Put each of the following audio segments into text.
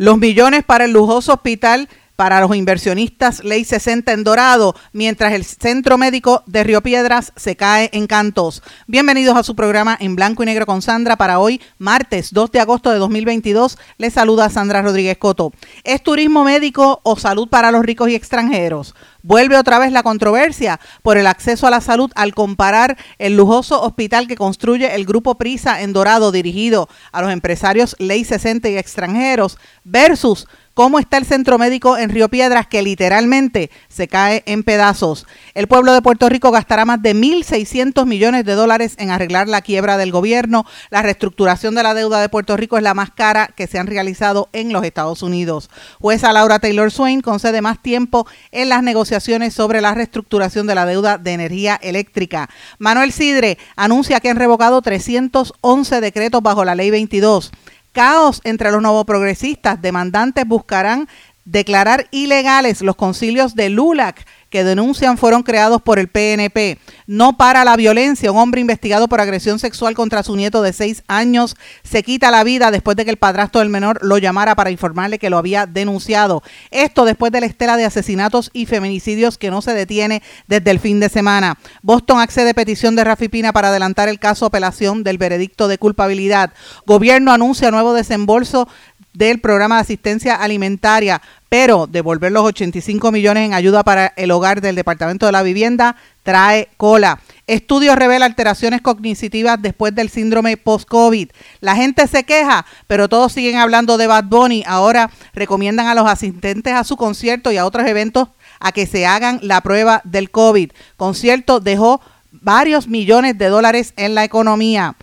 Los millones para el lujoso hospital para los inversionistas Ley 60 en Dorado, mientras el Centro Médico de Río Piedras se cae en cantos. Bienvenidos a su programa en blanco y negro con Sandra para hoy, martes 2 de agosto de 2022. Les saluda Sandra Rodríguez Coto. ¿Es turismo médico o salud para los ricos y extranjeros? Vuelve otra vez la controversia por el acceso a la salud al comparar el lujoso hospital que construye el Grupo Prisa en Dorado dirigido a los empresarios Ley 60 y extranjeros versus cómo está el centro médico en Río Piedras que literalmente se cae en pedazos. El pueblo de Puerto Rico gastará más de 1.600 millones de dólares en arreglar la quiebra del gobierno. La reestructuración de la deuda de Puerto Rico es la más cara que se han realizado en los Estados Unidos. Jueza Laura Taylor Swain concede más tiempo en las negociaciones sobre la reestructuración de la deuda de energía eléctrica. Manuel Sidre anuncia que han revocado 311 decretos bajo la ley 22. Caos entre los nuevos progresistas. Demandantes buscarán declarar ilegales los concilios de LULAC que denuncian fueron creados por el PNP. No para la violencia. Un hombre investigado por agresión sexual contra su nieto de seis años se quita la vida después de que el padrastro del menor lo llamara para informarle que lo había denunciado. Esto después de la estela de asesinatos y feminicidios que no se detiene desde el fin de semana. Boston accede petición de Rafi Pina para adelantar el caso apelación del veredicto de culpabilidad. Gobierno anuncia nuevo desembolso del programa de asistencia alimentaria, pero devolver los 85 millones en ayuda para el hogar del Departamento de la Vivienda trae cola. Estudio revela alteraciones cognitivas después del síndrome post-COVID. La gente se queja, pero todos siguen hablando de Bad Bunny. Ahora recomiendan a los asistentes a su concierto y a otros eventos a que se hagan la prueba del COVID. Concierto dejó varios millones de dólares en la economía.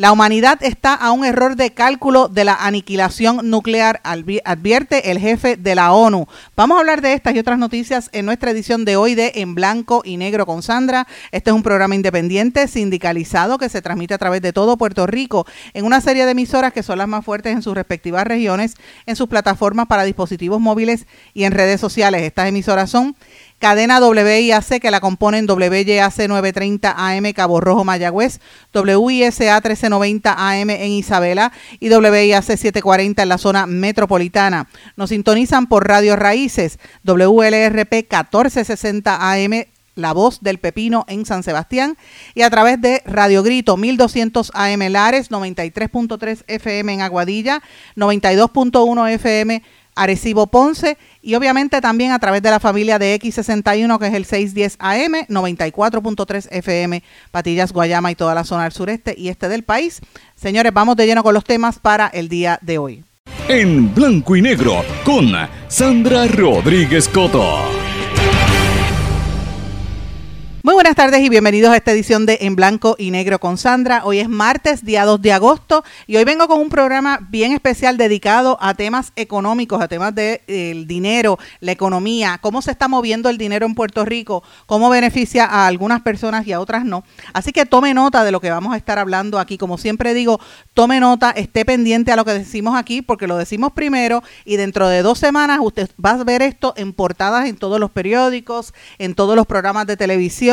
La humanidad está a un error de cálculo de la aniquilación nuclear, advierte el jefe de la ONU. Vamos a hablar de estas y otras noticias en nuestra edición de hoy de En Blanco y Negro con Sandra. Este es un programa independiente, sindicalizado, que se transmite a través de todo Puerto Rico en una serie de emisoras que son las más fuertes en sus respectivas regiones, en sus plataformas para dispositivos móviles y en redes sociales. Estas emisoras son cadena WIAC que la componen WYAC 930 AM Cabo Rojo Mayagüez, WISA 1390 AM en Isabela y WIAC 740 en la zona metropolitana. Nos sintonizan por Radio Raíces, WLRP 1460 AM la Voz del Pepino en San Sebastián y a través de Radio Grito 1200 AM Lares, 93.3 FM en Aguadilla, 92.1 FM Arecibo Ponce y obviamente también a través de la familia de X61 que es el 610 AM, 94.3 FM, Patillas, Guayama y toda la zona del sureste y este del país. Señores, vamos de lleno con los temas para el día de hoy. En blanco y negro con Sandra Rodríguez Coto. Muy buenas tardes y bienvenidos a esta edición de En Blanco y Negro con Sandra. Hoy es martes, día 2 de agosto, y hoy vengo con un programa bien especial dedicado a temas económicos, a temas del de, dinero, la economía, cómo se está moviendo el dinero en Puerto Rico, cómo beneficia a algunas personas y a otras no. Así que tome nota de lo que vamos a estar hablando aquí. Como siempre digo, tome nota, esté pendiente a lo que decimos aquí, porque lo decimos primero y dentro de dos semanas usted va a ver esto en portadas en todos los periódicos, en todos los programas de televisión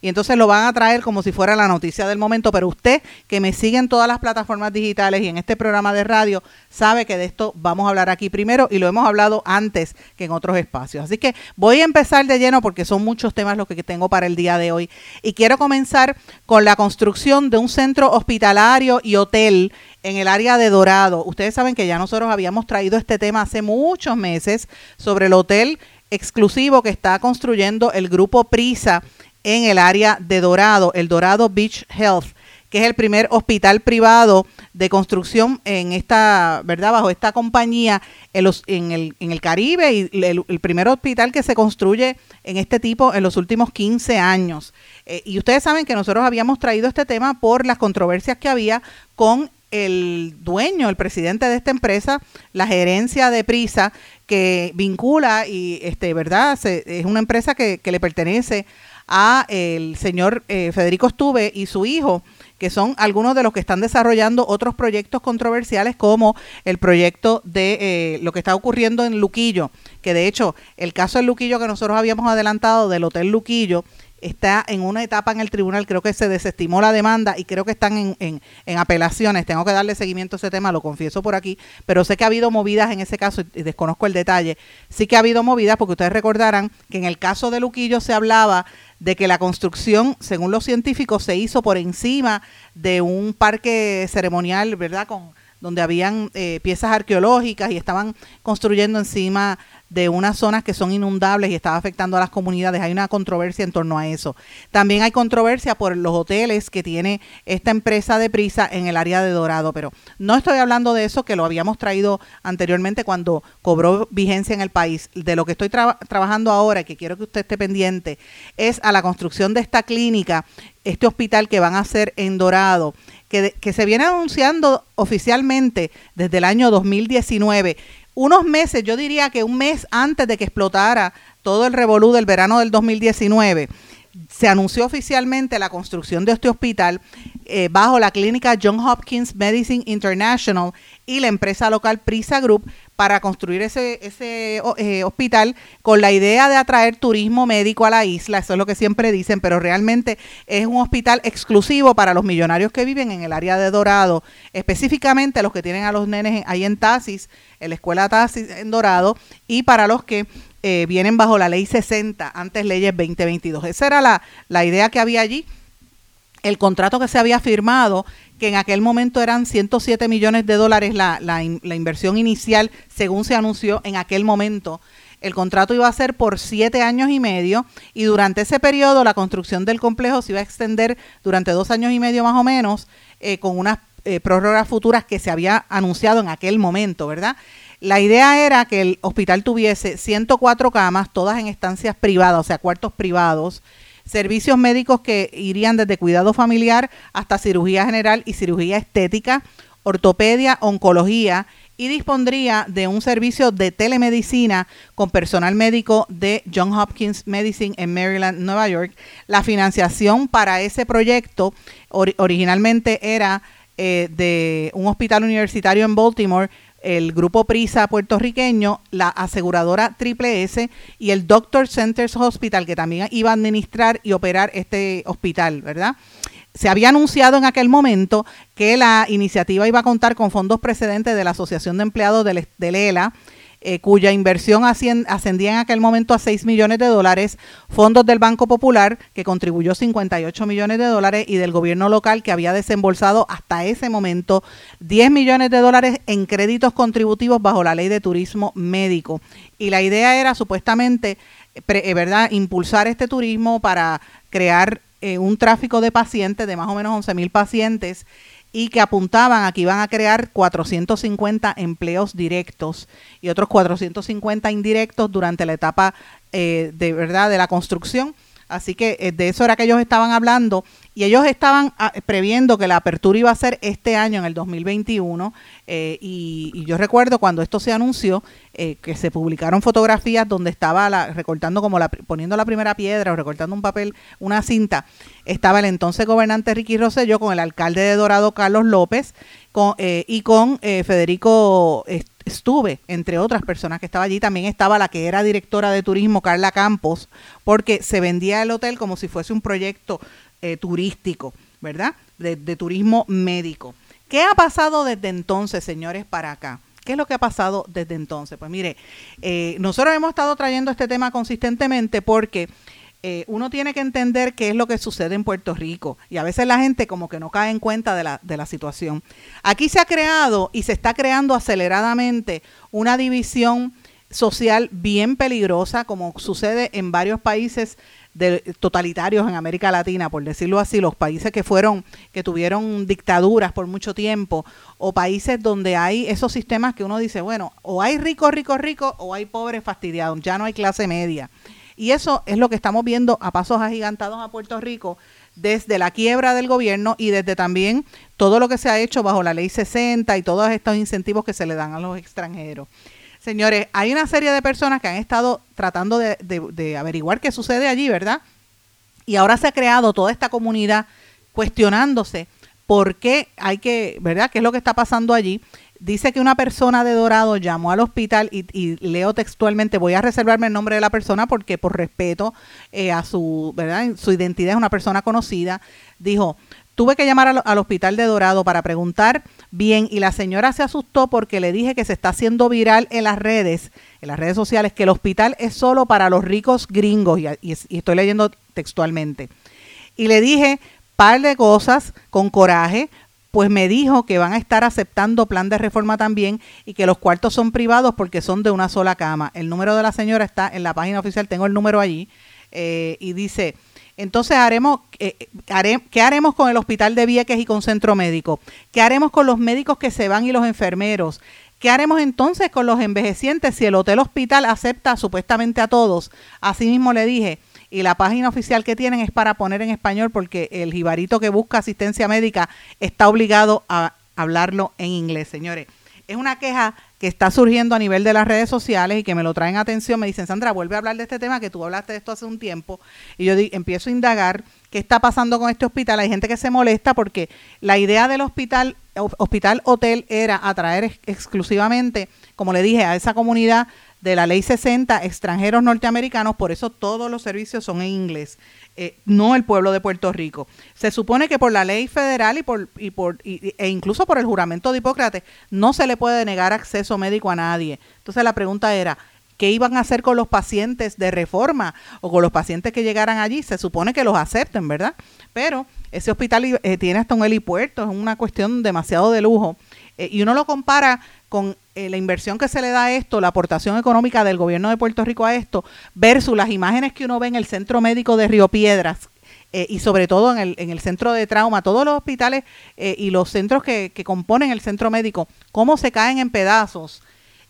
y entonces lo van a traer como si fuera la noticia del momento, pero usted que me sigue en todas las plataformas digitales y en este programa de radio sabe que de esto vamos a hablar aquí primero y lo hemos hablado antes que en otros espacios. Así que voy a empezar de lleno porque son muchos temas los que tengo para el día de hoy y quiero comenzar con la construcción de un centro hospitalario y hotel en el área de Dorado. Ustedes saben que ya nosotros habíamos traído este tema hace muchos meses sobre el hotel exclusivo que está construyendo el grupo Prisa en el área de Dorado, el Dorado Beach Health que es el primer hospital privado de construcción en esta, ¿verdad? Bajo esta compañía en, los, en, el, en el Caribe y el, primer hospital que se construye en este tipo en los últimos 15 años. Eh, y ustedes saben que nosotros habíamos traído este tema por las controversias que había con el dueño, el presidente de esta empresa, la gerencia de Prisa, que vincula y, este, ¿verdad? es una empresa que, que le pertenece a el señor eh, Federico Estuve y su hijo, que son algunos de los que están desarrollando otros proyectos controversiales como el proyecto de eh, lo que está ocurriendo en Luquillo, que de hecho el caso de Luquillo que nosotros habíamos adelantado del Hotel Luquillo, está en una etapa en el tribunal, creo que se desestimó la demanda y creo que están en, en, en, apelaciones. Tengo que darle seguimiento a ese tema, lo confieso por aquí, pero sé que ha habido movidas en ese caso y desconozco el detalle. Sí que ha habido movidas porque ustedes recordarán que en el caso de Luquillo se hablaba de que la construcción, según los científicos, se hizo por encima de un parque ceremonial, ¿verdad? Con donde habían eh, piezas arqueológicas y estaban construyendo encima de unas zonas que son inundables y estaba afectando a las comunidades. Hay una controversia en torno a eso. También hay controversia por los hoteles que tiene esta empresa de prisa en el área de Dorado, pero no estoy hablando de eso que lo habíamos traído anteriormente cuando cobró vigencia en el país. De lo que estoy trabajando ahora y que quiero que usted esté pendiente es a la construcción de esta clínica, este hospital que van a hacer en Dorado. Que, que se viene anunciando oficialmente desde el año 2019 unos meses, yo diría que un mes antes de que explotara todo el revolú del verano del 2019, se anunció oficialmente la construcción de este hospital eh, bajo la clínica John Hopkins Medicine International y la empresa local Prisa Group para construir ese, eh, hospital con la idea de atraer turismo médico a la isla, eso es lo que siempre dicen, pero realmente es un hospital exclusivo para los millonarios que viven en el área de Dorado, específicamente los que tienen a los nenes ahí en Tasis, en la escuela Tasis en Dorado, y para los que eh, vienen bajo la ley 60, antes leyes 2022. Esa era la, la idea que había allí. El contrato que se había firmado que en aquel momento eran 107 millones de dólares la, la, inversión inicial, según se anunció en aquel momento. El contrato iba a ser por siete años y medio y durante ese periodo la construcción del complejo se iba a extender durante dos años y medio más o menos eh, con unas eh, prórrogas futuras que se había anunciado en aquel momento, ¿verdad? La idea era que el hospital tuviese 104 camas, todas en estancias privadas, o sea, cuartos privados, servicios médicos que irían desde cuidado familiar hasta cirugía general y cirugía estética, ortopedia, oncología y dispondría de un servicio de telemedicina con personal médico de John Hopkins Medicine en Maryland, Nueva York. La financiación para ese proyecto originalmente era eh, de un hospital universitario en Baltimore el grupo Prisa puertorriqueño, la aseguradora Triple S y el Doctor Centers Hospital, que también iba a administrar y operar este hospital, ¿verdad? Se había anunciado en aquel momento que la iniciativa iba a contar con fondos precedentes de la Asociación de Empleados del, del ELA, eh, cuya inversión ascendía en aquel momento a 6 millones de dólares, fondos del Banco Popular, que contribuyó 58 millones de dólares, y del gobierno local, que había desembolsado hasta ese momento 10 millones de dólares en créditos contributivos bajo la ley de turismo médico. Y la idea era supuestamente, eh, ¿verdad?, impulsar este turismo para crear eh, un tráfico de pacientes, de más o menos 11 mil pacientes, y que apuntaban a que iban a crear 450 empleos directos y otros 450 indirectos durante la etapa eh, de verdad de la construcción. Así que eh, de eso era que ellos estaban hablando y ellos estaban ah, previendo que la apertura iba a ser este año, en el 2021, eh, y, yo recuerdo cuando esto se anunció, eh, que se publicaron fotografías donde estaba la, recortando como la, poniendo la primera piedra o recortando un papel, una cinta, estaba el entonces gobernante Ricky Rosselló con el alcalde de Dorado, Carlos López, con, eh, y con Federico Estuve, entre otras personas que estaba allí, también estaba la que era directora de turismo, Carla Campos, porque se vendía el hotel como si fuese un proyecto eh, turístico, ¿verdad? De, turismo médico. ¿Qué ha pasado desde entonces, señores, para acá? ¿Qué es lo que ha pasado desde entonces? Pues mire, eh, nosotros hemos estado trayendo este tema consistentemente porque eh, uno tiene que entender qué es lo que sucede en Puerto Rico y a veces la gente como que no cae en cuenta de la, de la situación. Aquí se ha creado y se está creando aceleradamente una división social bien peligrosa como sucede en varios países totalitarios en América Latina, por decirlo así, los países que fueron, que tuvieron dictaduras por mucho tiempo, o países donde hay esos sistemas que uno dice, bueno, o hay ricos, ricos, ricos, o hay pobres fastidiados, ya no hay clase media. Y eso es lo que estamos viendo a pasos agigantados a Puerto Rico desde la quiebra del gobierno y desde también todo lo que se ha hecho bajo la ley 60 y todos estos incentivos que se le dan a los extranjeros. Señores, hay una serie de personas que han estado tratando de, averiguar qué sucede allí, ¿verdad? Y ahora se ha creado toda esta comunidad cuestionándose por qué hay que, ¿verdad? ¿Qué es lo que está pasando allí? Dice que una persona de Dorado llamó al hospital y, leo textualmente, voy a reservarme el nombre de la persona porque por respeto eh, a su, ¿verdad? Su identidad es una persona conocida. Dijo, tuve que llamar al hospital de Dorado para preguntar Bien, y la señora se asustó porque le dije que se está haciendo viral en las redes, en las redes sociales, que el hospital es solo para los ricos gringos, y, estoy leyendo textualmente. Y le dije par de cosas con coraje, pues me dijo que van a estar aceptando plan de reforma también y que los cuartos son privados porque son de una sola cama. El número de la señora está en la página oficial, tengo el número allí, eh, y dice, entonces, haremos, eh, ¿qué haremos con el hospital de Vieques y con centro médico? ¿Qué haremos con los médicos que se van y los enfermeros? ¿Qué haremos entonces con los envejecientes si el hotel hospital acepta supuestamente a todos? Así mismo le dije, y la página oficial que tienen es para poner en español porque el jibarito que busca asistencia médica está obligado a hablarlo en inglés, señores. Es una queja que está surgiendo a nivel de las redes sociales y que me lo traen atención, me dicen, Sandra, vuelve a hablar de este tema, que tú hablaste de esto hace un tiempo, y yo empiezo a indagar qué está pasando con este hospital. Hay gente que se molesta porque la idea del hospital, hospital hotel era atraer exclusivamente, como le dije, a esa comunidad de la ley 60 extranjeros norteamericanos, por eso todos los servicios son en inglés. Eh, no el pueblo de Puerto Rico. Se supone que por la ley federal y por, y por e incluso por el juramento de Hipócrates no se le puede negar acceso médico a nadie. Entonces la pregunta era, ¿qué iban a hacer con los pacientes de reforma o con los pacientes que llegaran allí? Se supone que los acepten, ¿verdad? Pero ese hospital eh, tiene hasta un helipuerto, es una cuestión demasiado de lujo. Eh, y uno lo compara con eh, la inversión que se le da a esto, la aportación económica del gobierno de Puerto Rico a esto, versus las imágenes que uno ve en el centro médico de Río Piedras, eh, y sobre todo en el, en el, centro de trauma, todos los hospitales y los centros que, que, componen el centro médico, cómo se caen en pedazos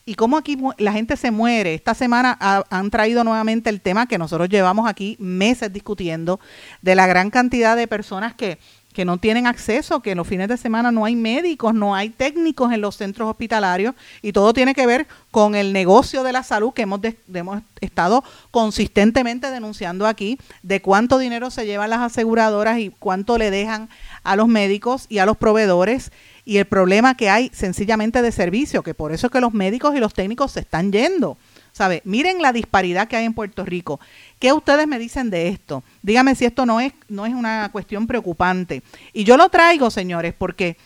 y cómo aquí la gente se muere. Esta semana han traído nuevamente el tema que nosotros llevamos aquí meses discutiendo de la gran cantidad de personas que que no tienen acceso, que en los fines de semana no hay médicos, no hay técnicos en los centros hospitalarios y todo tiene que ver con el negocio de la salud que hemos, hemos estado consistentemente denunciando aquí, de cuánto dinero se llevan las aseguradoras y cuánto le dejan a los médicos y a los proveedores y el problema que hay sencillamente de servicio, que por eso es que los médicos y los técnicos se están yendo. ¿Sabe? Miren la disparidad que hay en Puerto Rico. ¿Qué ustedes me dicen de esto? Dígame si esto no es, no es una cuestión preocupante. Y yo lo traigo, señores, porque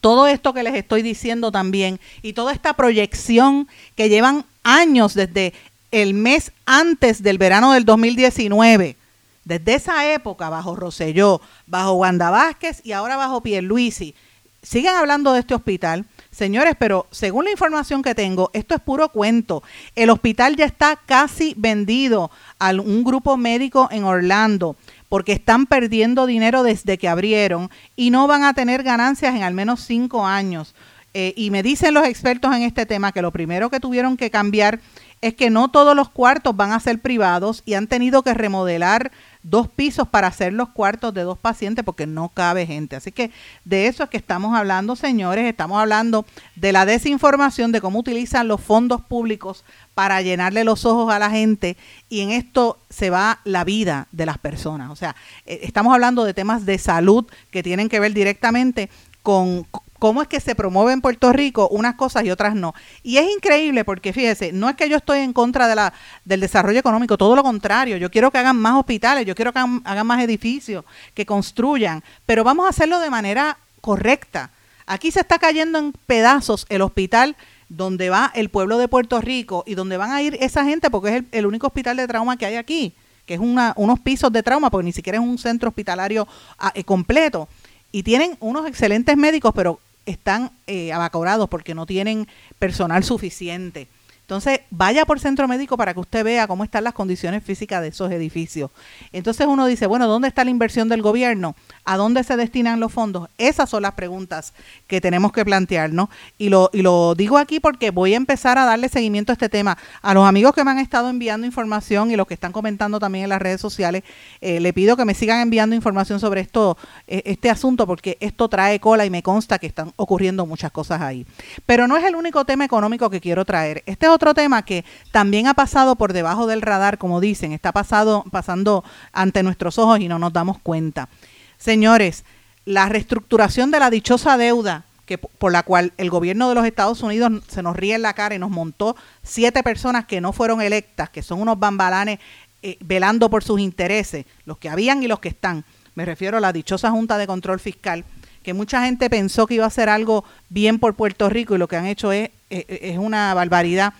todo esto que les estoy diciendo también y toda esta proyección que llevan años desde el mes antes del verano del 2019, desde esa época bajo Roselló, bajo Wanda Vázquez y ahora bajo Pierluisi, siguen hablando de este hospital Señores, pero según la información que tengo, esto es puro cuento. El hospital ya está casi vendido a un grupo médico en Orlando porque están perdiendo dinero desde que abrieron y no van a tener ganancias en al menos cinco años. Eh, y me dicen los expertos en este tema que lo primero que tuvieron que cambiar es que no todos los cuartos van a ser privados y han tenido que remodelar dos pisos para hacer los cuartos de dos pacientes porque no cabe gente. Así que de eso es que estamos hablando, señores. Estamos hablando de la desinformación, de cómo utilizan los fondos públicos para llenarle los ojos a la gente y en esto se va la vida de las personas. O sea, eh, estamos hablando de temas de salud que tienen que ver directamente con, cómo es que se promueve en Puerto Rico unas cosas y otras no. Y es increíble porque fíjese, no es que yo estoy en contra de la, del desarrollo económico, todo lo contrario, yo quiero que hagan más hospitales, yo quiero que hagan, más edificios, que construyan, pero vamos a hacerlo de manera correcta. Aquí se está cayendo en pedazos el hospital donde va el pueblo de Puerto Rico y donde van a ir esa gente porque es el, único hospital de trauma que hay aquí, que es una, unos pisos de trauma, porque ni siquiera es un centro hospitalario ah, eh, completo. Y tienen unos excelentes médicos, pero están eh, abacorados porque no tienen personal suficiente. Entonces, vaya por centro médico para que usted vea cómo están las condiciones físicas de esos edificios. Entonces uno dice, bueno, ¿dónde está la inversión del gobierno? ¿A dónde se destinan los fondos? Esas son las preguntas que tenemos que plantearnos. Y lo, y lo digo aquí porque voy a empezar a darle seguimiento a este tema. A los amigos que me han estado enviando información y los que están comentando también en las redes sociales, eh, le pido que me sigan enviando información sobre esto, eh, este asunto, porque esto trae cola y me consta que están ocurriendo muchas cosas ahí. Pero no es el único tema económico que quiero traer. Este es otro tema que también ha pasado por debajo del radar, como dicen, está pasado, pasando ante nuestros ojos y no nos damos cuenta. Señores, la reestructuración de la dichosa deuda que por la cual el gobierno de los Estados Unidos se nos ríe en la cara y nos montó siete personas que no fueron electas, que son unos bambalanes eh, velando por sus intereses, los que habían y los que están. Me refiero a la dichosa Junta de Control Fiscal, que mucha gente pensó que iba a hacer algo bien por Puerto Rico y lo que han hecho es, eh, eh, es una barbaridad,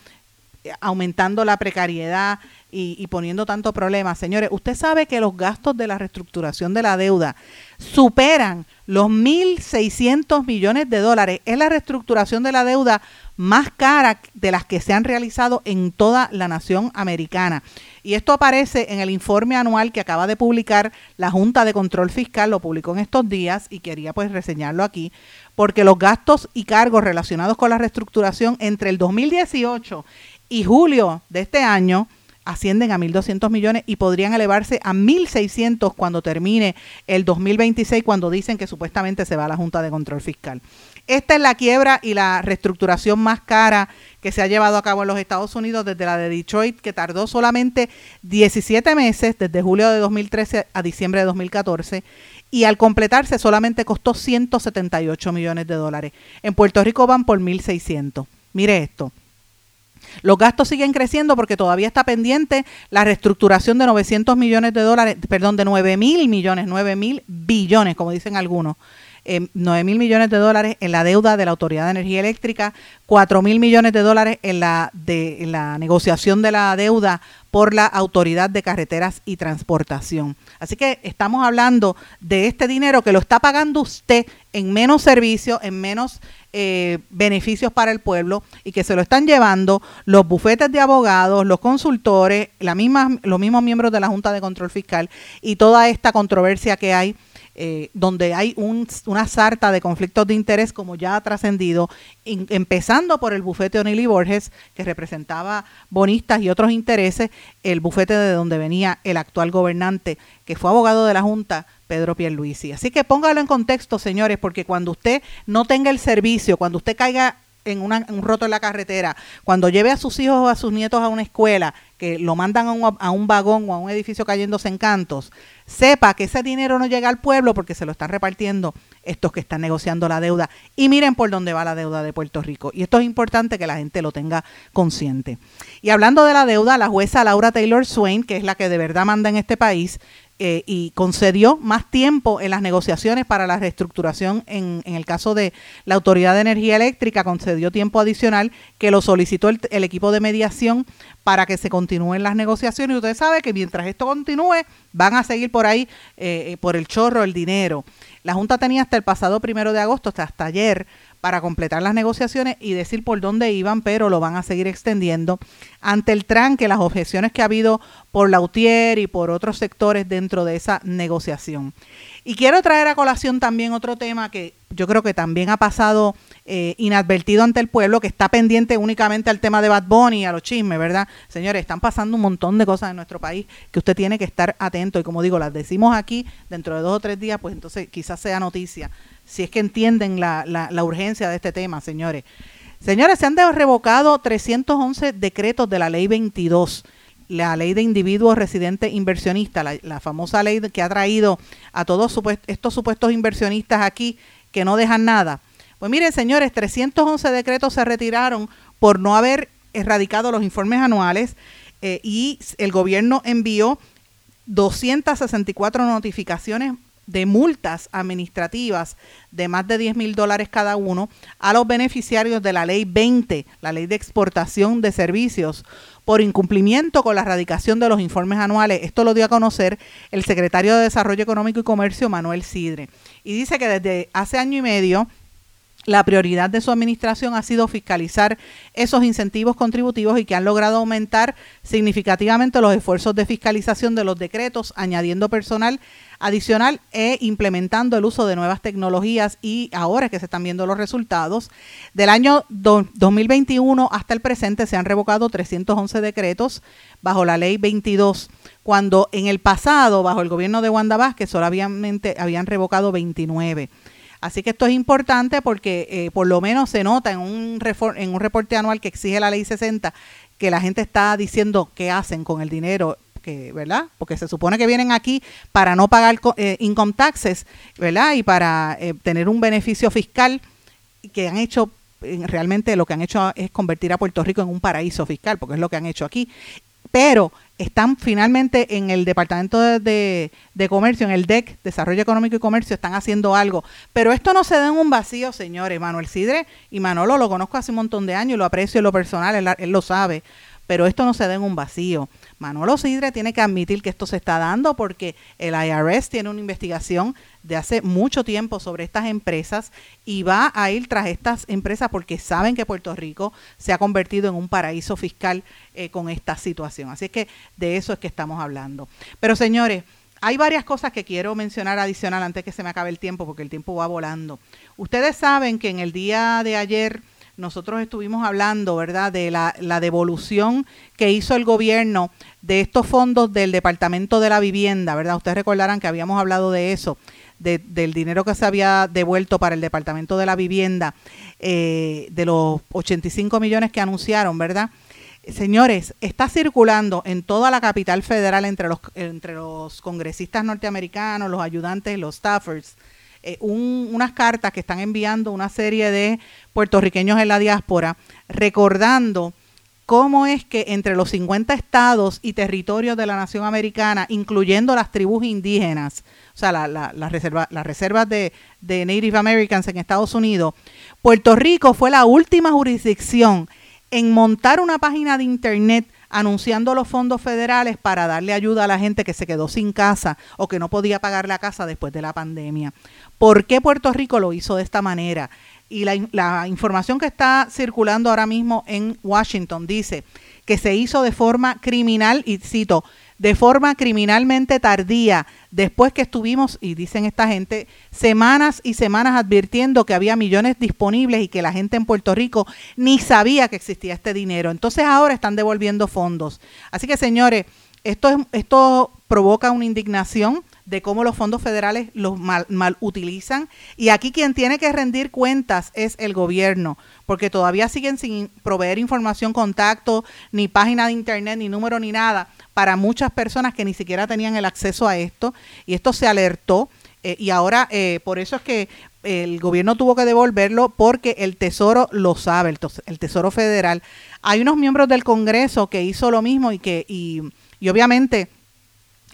aumentando la precariedad, y, poniendo tanto problema. Señores, usted sabe que los gastos de la reestructuración de la deuda superan los 1.600 millones de dólares. Es la reestructuración de la deuda más cara de las que se han realizado en toda la nación americana. Y esto aparece en el informe anual que acaba de publicar la Junta de Control Fiscal, lo publicó en estos días y quería pues reseñarlo aquí, porque los gastos y cargos relacionados con la reestructuración entre el 2018 y julio de este año ascienden a 1.200 millones y podrían elevarse a 1.600 cuando termine el 2026, cuando dicen que supuestamente se va a la Junta de Control Fiscal. Esta es la quiebra y la reestructuración más cara que se ha llevado a cabo en los Estados Unidos desde la de Detroit, que tardó solamente 17 meses, desde julio de 2013 a diciembre de 2014, y al completarse solamente costó 178 millones de dólares. En Puerto Rico van por 1.600. Mire esto. Los gastos siguen creciendo porque todavía está pendiente la reestructuración de 900 millones de dólares, perdón, de 9 mil millones, 9 mil billones, como dicen algunos. Eh, 9 mil millones de dólares en la deuda de la Autoridad de Energía Eléctrica, 4 mil millones de dólares en la, de, la negociación de la deuda por la Autoridad de Carreteras y Transportación. Así que estamos hablando de este dinero que lo está pagando usted en menos servicios, en menos eh, beneficios para el pueblo y que se lo están llevando los bufetes de abogados, los consultores, la misma, los mismos miembros de la Junta de Control Fiscal y toda esta controversia que hay eh, donde hay una sarta de conflictos de interés, como ya ha trascendido, empezando por el bufete O'Neill y Borges, que representaba bonistas y otros intereses, el bufete de donde venía el actual gobernante, que fue abogado de la Junta, Pedro Pierluisi. Así que póngalo en contexto, señores, porque cuando usted no tenga el servicio, cuando usted caiga en un roto en la carretera, cuando lleve a sus hijos o a sus nietos a una escuela, que lo mandan a un, a un vagón o a un edificio cayéndose en cantos, sepa que ese dinero no llega al pueblo porque se lo están repartiendo estos que están negociando la deuda. Y miren por dónde va la deuda de Puerto Rico. Y esto es importante que la gente lo tenga consciente. Y hablando de la deuda, la jueza Laura Taylor Swain, que es la que de verdad manda en este país, eh, y concedió más tiempo en las negociaciones para la reestructuración en, en, el caso de la Autoridad de Energía Eléctrica, concedió tiempo adicional que lo solicitó el, el equipo de mediación para que se continúen las negociaciones. Y usted sabe que mientras esto continúe, van a seguir por ahí, eh, eh por el chorro, el dinero. La Junta tenía hasta el pasado primero de agosto, hasta, ayer, para completar las negociaciones y decir por dónde iban, pero lo van a seguir extendiendo ante el tranque, las objeciones que ha habido por Lautier y por otros sectores dentro de esa negociación. Y quiero traer a colación también otro tema que yo creo que también ha pasado eh, inadvertido ante el pueblo, que está pendiente únicamente al tema de Bad Bunny y a los chismes, ¿verdad? Señores, están pasando un montón de cosas en nuestro país que usted tiene que estar atento y como digo, las decimos aquí dentro de dos o tres días, pues entonces quizás sea noticia, si es que entienden la, la, la urgencia de este tema, señores. Señores, se han revocado 311 decretos de la ley 22 la ley de individuos residentes inversionistas, la, famosa ley que ha traído a todos estos supuestos inversionistas aquí que no dejan nada. Pues miren, señores, 311 decretos se retiraron por no haber erradicado los informes anuales eh, y el gobierno envió 264 notificaciones de multas administrativas de más de 10 mil dólares cada uno a los beneficiarios de la ley 20, la ley de exportación de servicios, por incumplimiento con la erradicación de los informes anuales. Esto lo dio a conocer el secretario de Desarrollo Económico y Comercio, Manuel Sidre. Y dice que desde hace año y medio la prioridad de su administración ha sido fiscalizar esos incentivos contributivos y que han logrado aumentar significativamente los esfuerzos de fiscalización de los decretos, añadiendo personal adicional e implementando el uso de nuevas tecnologías y ahora que se están viendo los resultados, del año 2021 hasta el presente se han revocado 311 decretos bajo la ley 22, cuando en el pasado, bajo el gobierno de Wanda Vázquez, solamente habían revocado 29. Así que esto es importante porque eh, por lo menos se nota en un, en un reporte anual que exige la ley 60 que la gente está diciendo qué hacen con el dinero que, ¿verdad? Porque se supone que vienen aquí para no pagar eh, income taxes, ¿verdad? Y para eh, tener un beneficio fiscal que han hecho realmente lo que han hecho es convertir a Puerto Rico en un paraíso fiscal, porque es lo que han hecho aquí. Pero están finalmente en el Departamento de, Comercio, en el DEC, Desarrollo Económico y Comercio, están haciendo algo. Pero esto no se da en un vacío, señores. Manuel Sidre y Manolo lo conozco hace un montón de años, lo aprecio en lo personal, él, lo sabe. Pero esto no se da en un vacío. Manolo Sidre tiene que admitir que esto se está dando porque el IRS tiene una investigación de hace mucho tiempo sobre estas empresas y va a ir tras estas empresas porque saben que Puerto Rico se ha convertido en un paraíso fiscal eh, con esta situación. Así que de eso es que estamos hablando. Pero señores, hay varias cosas que quiero mencionar adicional antes que se me acabe el tiempo porque el tiempo va volando. Ustedes saben que en el día de ayer nosotros estuvimos hablando, ¿verdad?, de la, devolución que hizo el gobierno de estos fondos del Departamento de la Vivienda, ¿verdad? Ustedes recordarán que habíamos hablado de eso del dinero que se había devuelto para el Departamento de la Vivienda, eh, de los 85 millones que anunciaron, ¿verdad? Señores, está circulando en toda la capital federal entre los, entre los congresistas norteamericanos, los ayudantes, los staffers, eh, unas cartas que están enviando una serie de puertorriqueños en la diáspora recordando cómo es que entre los 50 estados y territorios de la nación americana, incluyendo las tribus indígenas, o sea, la, la, las reservas de Native Americans en Estados Unidos, Puerto Rico fue la última jurisdicción en montar una página de internet anunciando los fondos federales para darle ayuda a la gente que se quedó sin casa o que no podía pagar la casa después de la pandemia. ¿Por qué Puerto Rico lo hizo de esta manera? Y la, la información que está circulando ahora mismo en Washington dice que se hizo de forma criminal, y cito, de forma criminalmente tardía, después que estuvimos, y dicen esta gente, semanas y semanas advirtiendo que había millones disponibles y que la gente en Puerto Rico ni sabía que existía este dinero. Entonces ahora están devolviendo fondos. Así que señores, esto, es, esto provoca una indignación de cómo los fondos federales los mal, mal, utilizan. Y aquí quien tiene que rendir cuentas es el gobierno, porque todavía siguen sin proveer información, contacto, ni página de internet, ni número, ni nada para muchas personas que ni siquiera tenían el acceso a esto y esto se alertó eh, y ahora eh, por eso es que el gobierno tuvo que devolverlo porque el Tesoro lo sabe, el, el, Tesoro Federal. Hay unos miembros del Congreso que hizo lo mismo y que y, y obviamente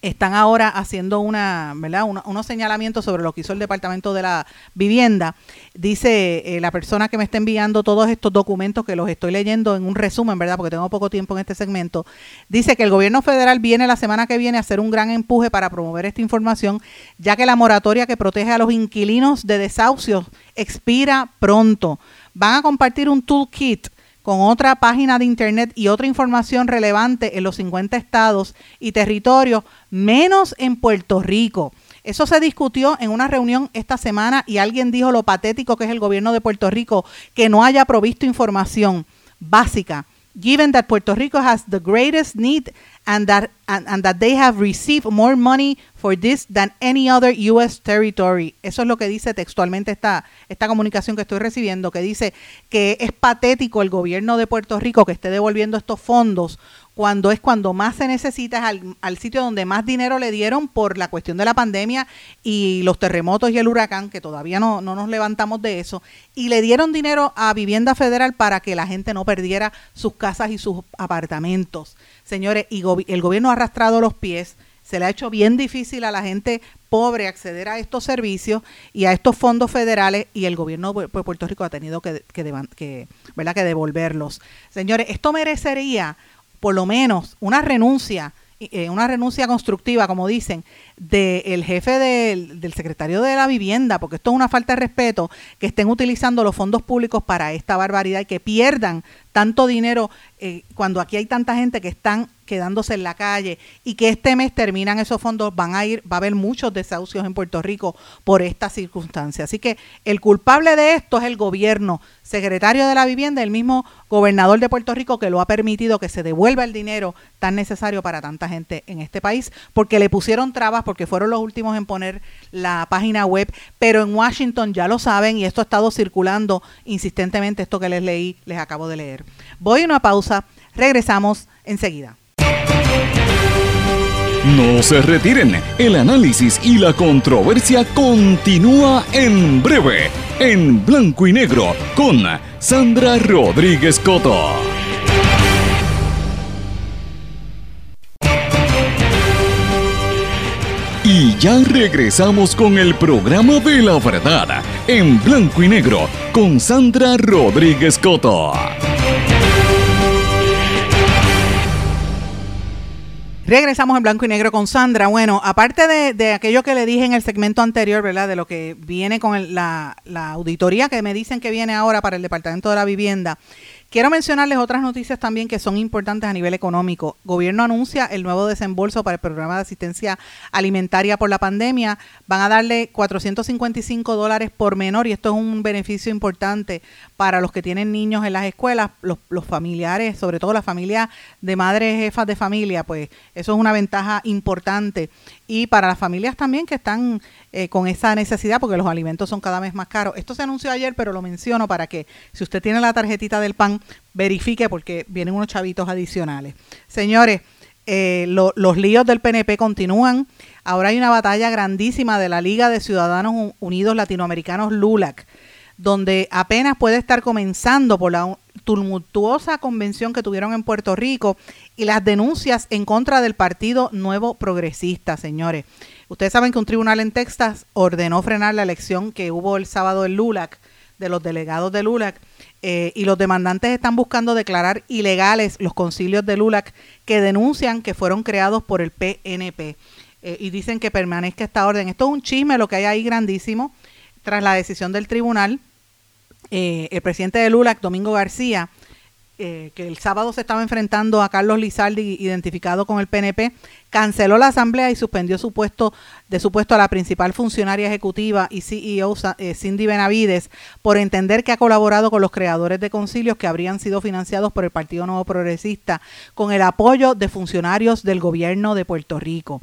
están ahora haciendo una, ¿verdad? unos señalamientos sobre lo que hizo el Departamento de la Vivienda. Dice eh, la persona que me está enviando todos estos documentos, que los estoy leyendo en un resumen, ¿verdad? Porque tengo poco tiempo en este segmento. Dice que el gobierno federal viene la semana que viene a hacer un gran empuje para promover esta información, ya que la moratoria que protege a los inquilinos de desahucios expira pronto. Van a compartir un toolkit con otra página de internet y otra información relevante en los 50 estados y territorios, menos en Puerto Rico. Eso se discutió en una reunión esta semana y alguien dijo lo patético que es el gobierno de Puerto Rico que no haya provisto información básica. Given that Puerto Rico has the greatest need and that and, that they have received more money for this than any other US territory. Eso es lo que dice textualmente esta, esta comunicación que estoy recibiendo, que dice que es patético el gobierno de Puerto Rico que esté devolviendo estos fondos cuando es cuando más se necesita, es al, sitio donde más dinero le dieron por la cuestión de la pandemia y los terremotos y el huracán, que todavía no, no nos levantamos de eso, y le dieron dinero a Vivienda Federal para que la gente no perdiera sus casas y sus apartamentos. Señores, y el gobierno ha arrastrado los pies, se le ha hecho bien difícil a la gente pobre acceder a estos servicios y a estos fondos federales y el gobierno de Puerto Rico ha tenido que, ¿verdad? que devolverlos. Señores, esto merecería por lo menos una renuncia, eh, una renuncia constructiva, como dicen, del jefe del, del, secretario de la vivienda, porque esto es una falta de respeto, que estén utilizando los fondos públicos para esta barbaridad y que pierdan tanto dinero eh, cuando aquí hay tanta gente que están quedándose en la calle y que este mes terminan esos fondos, van a ir, va a haber muchos desahucios en Puerto Rico por esta circunstancia. Así que el culpable de esto es el gobierno, secretario de la vivienda, el mismo gobernador de Puerto Rico que lo ha permitido que se devuelva el dinero tan necesario para tanta gente en este país, porque le pusieron trabas, porque fueron los últimos en poner la página web, pero en Washington ya lo saben y esto ha estado circulando insistentemente, esto que les leí, les acabo de leer. Voy a una pausa, regresamos enseguida. No se retiren, el análisis y la controversia continúa en breve, en blanco y negro, con Sandra Rodríguez Coto. Ya regresamos con el programa de la verdad, en blanco y negro, con Sandra Rodríguez Coto. Regresamos en blanco y negro con Sandra. Bueno, aparte de, aquello que le dije en el segmento anterior, ¿verdad? De lo que viene con la, la auditoría que me dicen que viene ahora para el Departamento de la Vivienda, Quiero mencionarles otras noticias también que son importantes a nivel económico. Gobierno anuncia el nuevo desembolso para el programa de asistencia alimentaria por la pandemia. Van a darle 455 dólares por menor y esto es un beneficio importante para los que tienen niños en las escuelas, los, los familiares, sobre todo la familia de madres jefas de familia, pues eso es una ventaja importante y para las familias también que están eh, con esa necesidad porque los alimentos son cada vez más caros. Esto se anunció ayer, pero lo menciono para que si usted tiene la tarjetita del pan, verifique porque vienen unos chavitos adicionales. Señores, eh, los líos del PNP continúan. Ahora hay una batalla grandísima de la Liga de Ciudadanos Unidos Latinoamericanos LULAC, donde apenas puede estar comenzando por la tumultuosa convención que tuvieron en Puerto Rico y las denuncias en contra del Partido Nuevo Progresista, señores. Ustedes saben que un tribunal en Texas ordenó frenar la elección que hubo el sábado en LULAC, de los delegados de LULAC, eh, y los demandantes están buscando declarar ilegales los concilios de LULAC que denuncian que fueron creados por el PNP. Eh, y dicen que permanezca esta orden. Esto es un chisme lo que hay ahí grandísimo tras la decisión del tribunal eh, el presidente de LULAC, Domingo García, eh, que el sábado se estaba enfrentando a Carlos Lizaldi, identificado con el PNP, canceló la asamblea y suspendió su puesto de su puesto a la principal funcionaria ejecutiva y CEO eh, Cindy Benavides por entender que ha colaborado con los creadores de concilios que habrían sido financiados por el Partido Nuevo Progresista con el apoyo de funcionarios del gobierno de Puerto Rico.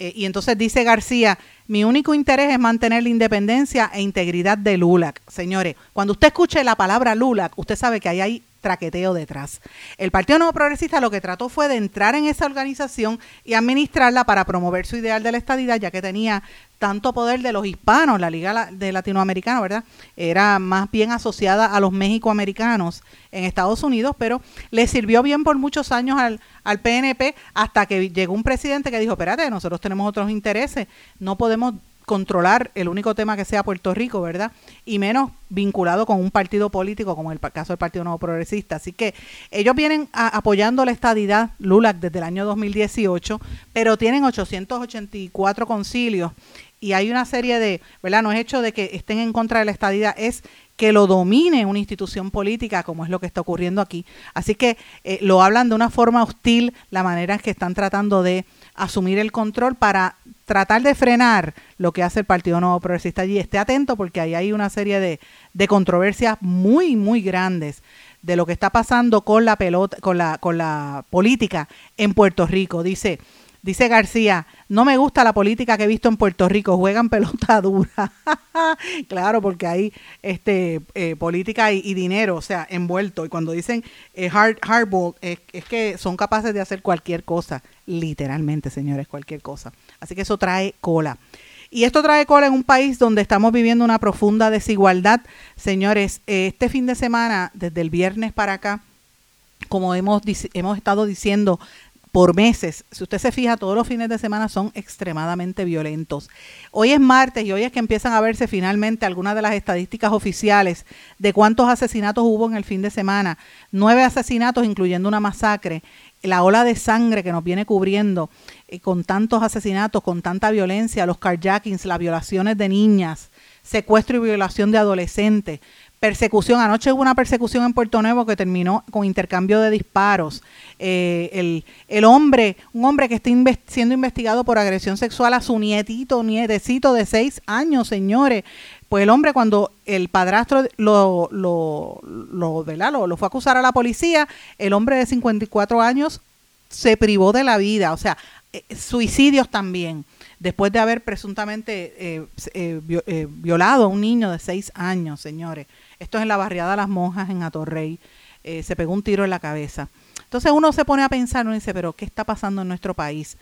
Y entonces dice García mi único interés es mantener la independencia e integridad de LULAC. Señores, cuando usted escuche la palabra LULAC, usted sabe que ahí hay traqueteo detrás. El Partido Nuevo Progresista lo que trató fue de entrar en esa organización y administrarla para promover su ideal de la estadidad, ya que tenía tanto poder de los hispanos, la Liga de Latinoamericanos, ¿verdad? Era más bien asociada a los mexicoamericanos en Estados Unidos, pero le sirvió bien por muchos años al, al PNP hasta que llegó un presidente que dijo, espérate, nosotros tenemos otros intereses, no podemos controlar el único tema que sea Puerto Rico, ¿verdad? Y menos vinculado con un partido político como el caso del Partido Nuevo Progresista. Así que ellos vienen apoyando la estadidad LULAC desde el año 2018, pero tienen 884 concilios y hay una serie de, ¿verdad? No es hecho de que estén en contra de la estadidad, es que lo domine una institución política, como es lo que está ocurriendo aquí. Así que eh, lo hablan de una forma hostil, la manera en que están tratando de asumir el control para tratar de frenar lo que hace el Partido Nuevo Progresista allí. Esté atento porque ahí hay una serie de, de controversias muy, muy grandes de lo que está pasando con la pelota, con la, con la política en Puerto Rico. Dice, Dice García, no me gusta la política que he visto en Puerto Rico, juegan pelota dura. claro, porque hay este, eh, política y, dinero, o sea, envuelto. Y cuando dicen eh, hard, hardball, es, es que son capaces de hacer cualquier cosa, literalmente, señores, cualquier cosa. Así que eso trae cola. Y esto trae cola en un país donde estamos viviendo una profunda desigualdad. Señores, este fin de semana, desde el viernes para acá, como hemos, hemos estado diciendo por meses. Si usted se fija, todos los fines de semana son extremadamente violentos. Hoy es martes y hoy es que empiezan a verse finalmente algunas de las estadísticas oficiales de cuántos asesinatos hubo en el fin de semana. Nueve asesinatos, incluyendo una masacre. La ola de sangre que nos viene cubriendo eh, con tantos asesinatos, con tanta violencia, los carjackings, las violaciones de niñas, secuestro y violación de adolescentes, persecución. Anoche hubo una persecución en Puerto Nuevo que terminó con intercambio de disparos. Eh, el, hombre, un hombre que está siendo investigado por agresión sexual a su nietito, nietecito de seis años, señores. Pues el hombre cuando el padrastro lo, lo, lo, lo, lo fue a acusar a la policía, el hombre de 54 años se privó de la vida. O sea, eh, suicidios también después de haber presuntamente eh, eh, violado a un niño de seis años, señores. Esto es en la barriada Las Monjas, en Atorrey. se pegó un tiro en la cabeza. Entonces uno se pone a pensar, uno dice, pero ¿qué está pasando en nuestro país?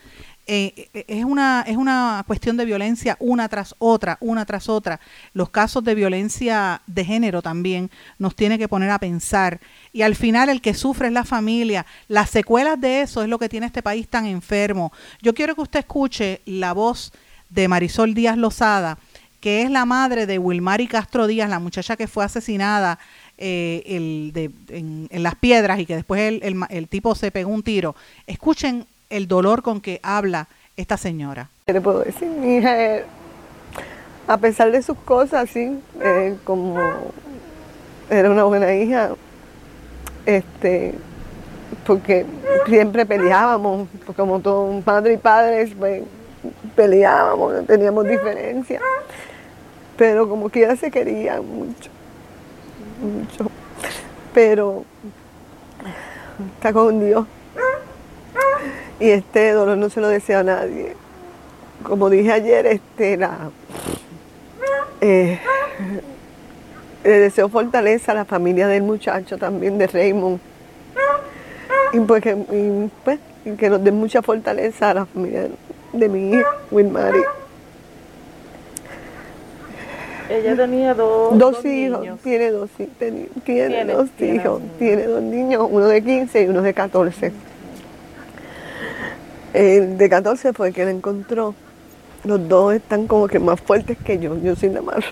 Eh, eh, es, una, es una cuestión de violencia una tras otra, una tras otra. Los casos de violencia de género también nos tiene que poner a pensar. Y al final el que sufre es la familia. Las secuelas de eso es lo que tiene este país tan enfermo. Yo quiero que usted escuche la voz de Marisol Díaz Lozada, que es la madre de Wilmary Castro Díaz, la muchacha que fue asesinada eh, el de, en, las piedras y que después el, el, tipo se pegó un tiro. Escuchen el dolor con que habla esta señora. ¿Qué le puedo decir? Mi hija, a pesar de sus cosas, sí, eh, como era una buena hija, este, porque siempre peleábamos, como todo padre y padres, peleábamos, teníamos diferencias, pero como quiera se querían mucho mucho, pero está con Dios. Y este dolor no se lo desea a nadie. Como dije ayer, este, eh, le deseo fortaleza a la familia del muchacho también, de Raymond. Y, pues que, pues, que nos dé mucha fortaleza a la familia de mi hija, Wilmary. Ella tenía dos, dos, hijos, tiene dos, tiene, tiene dos hijos, tiene dos niños, uno de 15 y uno de 14. El de 14 fue el que la encontró. Los dos están como que más fuertes que yo, yo soy la más.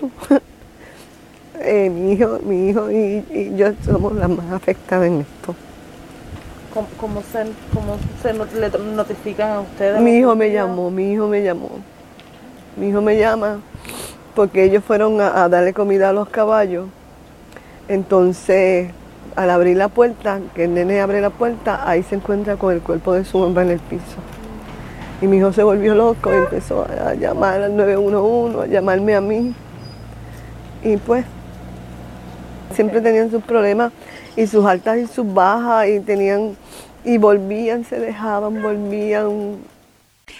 eh, mi hijo, mi hijo y, yo somos las más afectadas en esto. ¿Cómo, se, cómo se le notifican a ustedes? Mi hijo me llamó, mi hijo me llamó. Mi hijo me llama porque ellos fueron a, darle comida a los caballos. Entonces, al abrir la puerta, que el nene abre la puerta, ahí se encuentra con el cuerpo de su mamá en el piso. Y mi hijo se volvió loco y empezó a, llamar al 911, a llamarme a mí. Y pues, siempre tenían sus problemas y sus altas y sus bajas y tenían, y volvían, se dejaban, volvían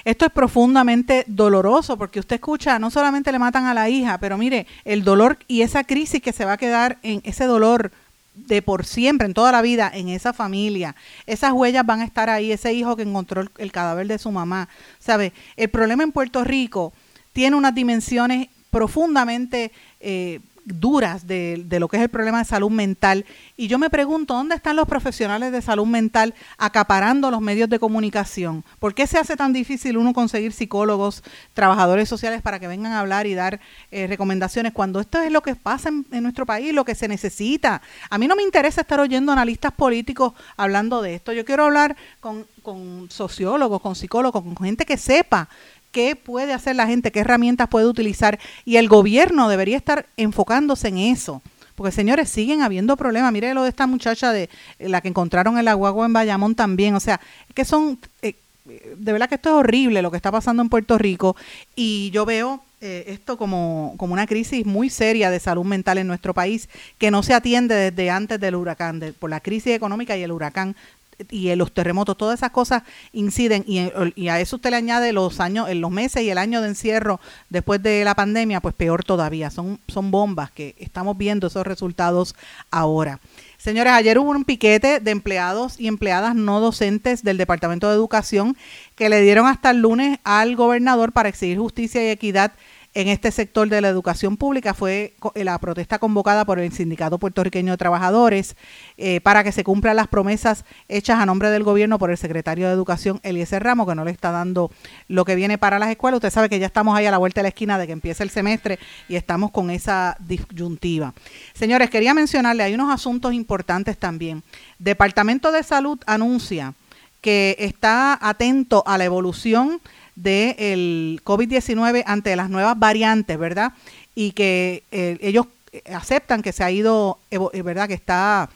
esto es profundamente doloroso porque usted escucha, no solamente le matan a la hija, pero mire, el dolor y esa crisis que se va a quedar en ese dolor de por siempre, en toda la vida, en esa familia. Esas huellas van a estar ahí, ese hijo que encontró el, cadáver de su mamá. ¿Sabe? El problema en Puerto Rico tiene unas dimensiones profundamente eh, duras de, lo que es el problema de salud mental. Y yo me pregunto, ¿dónde están los profesionales de salud mental acaparando los medios de comunicación? ¿Por qué se hace tan difícil uno conseguir psicólogos, trabajadores sociales para que vengan a hablar y dar eh, recomendaciones cuando esto es lo que pasa en, en, nuestro país, lo que se necesita? A mí no me interesa estar oyendo analistas políticos hablando de esto. Yo quiero hablar con, con sociólogos, con psicólogos, con gente que sepa qué puede hacer la gente, qué herramientas puede utilizar y el gobierno debería estar enfocándose en eso. Porque señores, siguen habiendo problemas. Mire lo de esta muchacha de eh, la que encontraron en la en Bayamón también. O sea, que son, eh, de verdad que esto es horrible lo que está pasando en Puerto Rico. Y yo veo eh, esto como, como una crisis muy seria de salud mental en nuestro país que no se atiende desde antes del huracán, por la crisis económica y el huracán y los terremotos, todas esas cosas inciden y, a eso usted le añade los años, los meses y el año de encierro después de la pandemia, pues peor todavía. Son, son bombas que estamos viendo esos resultados ahora. Señores, ayer hubo un piquete de empleados y empleadas no docentes del Departamento de Educación que le dieron hasta el lunes al gobernador para exigir justicia y equidad en este sector de la educación pública fue eh, la protesta convocada por el Sindicato Puertorriqueño de Trabajadores eh, para que se cumplan las promesas hechas a nombre del gobierno por el secretario de Educación, Eliezer Ramos, que no le está dando lo que viene para las escuelas. Usted sabe que ya estamos ahí a la vuelta de la esquina de que empiece el semestre y estamos con esa disyuntiva. Señores, quería mencionarle, hay unos asuntos importantes también. Departamento de Salud anuncia que está atento a la evolución del COVID-19 ante las nuevas variantes, ¿verdad? Y que eh, ellos aceptan que se ha ido, ¿verdad? Que está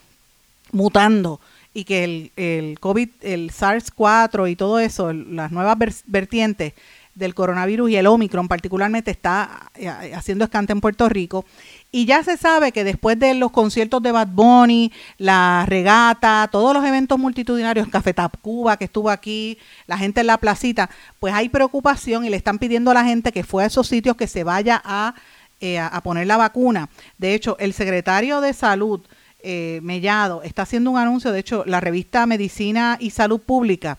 mutando y que el, el COVID, el SARS-4 y todo eso, las nuevas vertientes del coronavirus y el Omicron particularmente está eh, haciendo escante en Puerto Rico. Y ya se sabe que después de los conciertos de Bad Bunny, la regata, todos los eventos multitudinarios, Café Tap Cuba que estuvo aquí, la gente en la placita, pues hay preocupación y le están pidiendo a la gente que fue a esos sitios que se vaya a, eh, a poner la vacuna. De hecho, el secretario de Salud, eh, Mellado, está haciendo un anuncio, de hecho, la revista Medicina y Salud Pública,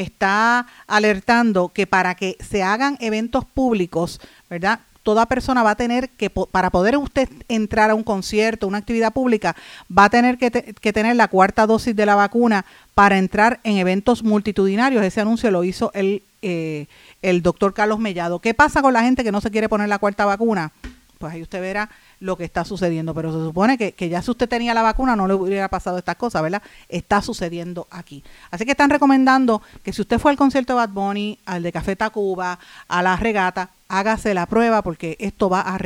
está alertando que para que se hagan eventos públicos, ¿verdad? Toda persona va a tener que, para poder usted entrar a un concierto, una actividad pública, va a tener que, tener la cuarta dosis de la vacuna para entrar en eventos multitudinarios. Ese anuncio lo hizo el, eh, el doctor Carlos Mellado. ¿Qué pasa con la gente que no se quiere poner la cuarta vacuna? Pues ahí usted verá lo que está sucediendo. Pero se supone que, que, ya si usted tenía la vacuna no le hubiera pasado estas cosas, ¿verdad? Está sucediendo aquí. Así que están recomendando que si usted fue al concierto de Bad Bunny, al de Café Tacuba, a la regata, hágase la prueba porque esto va a,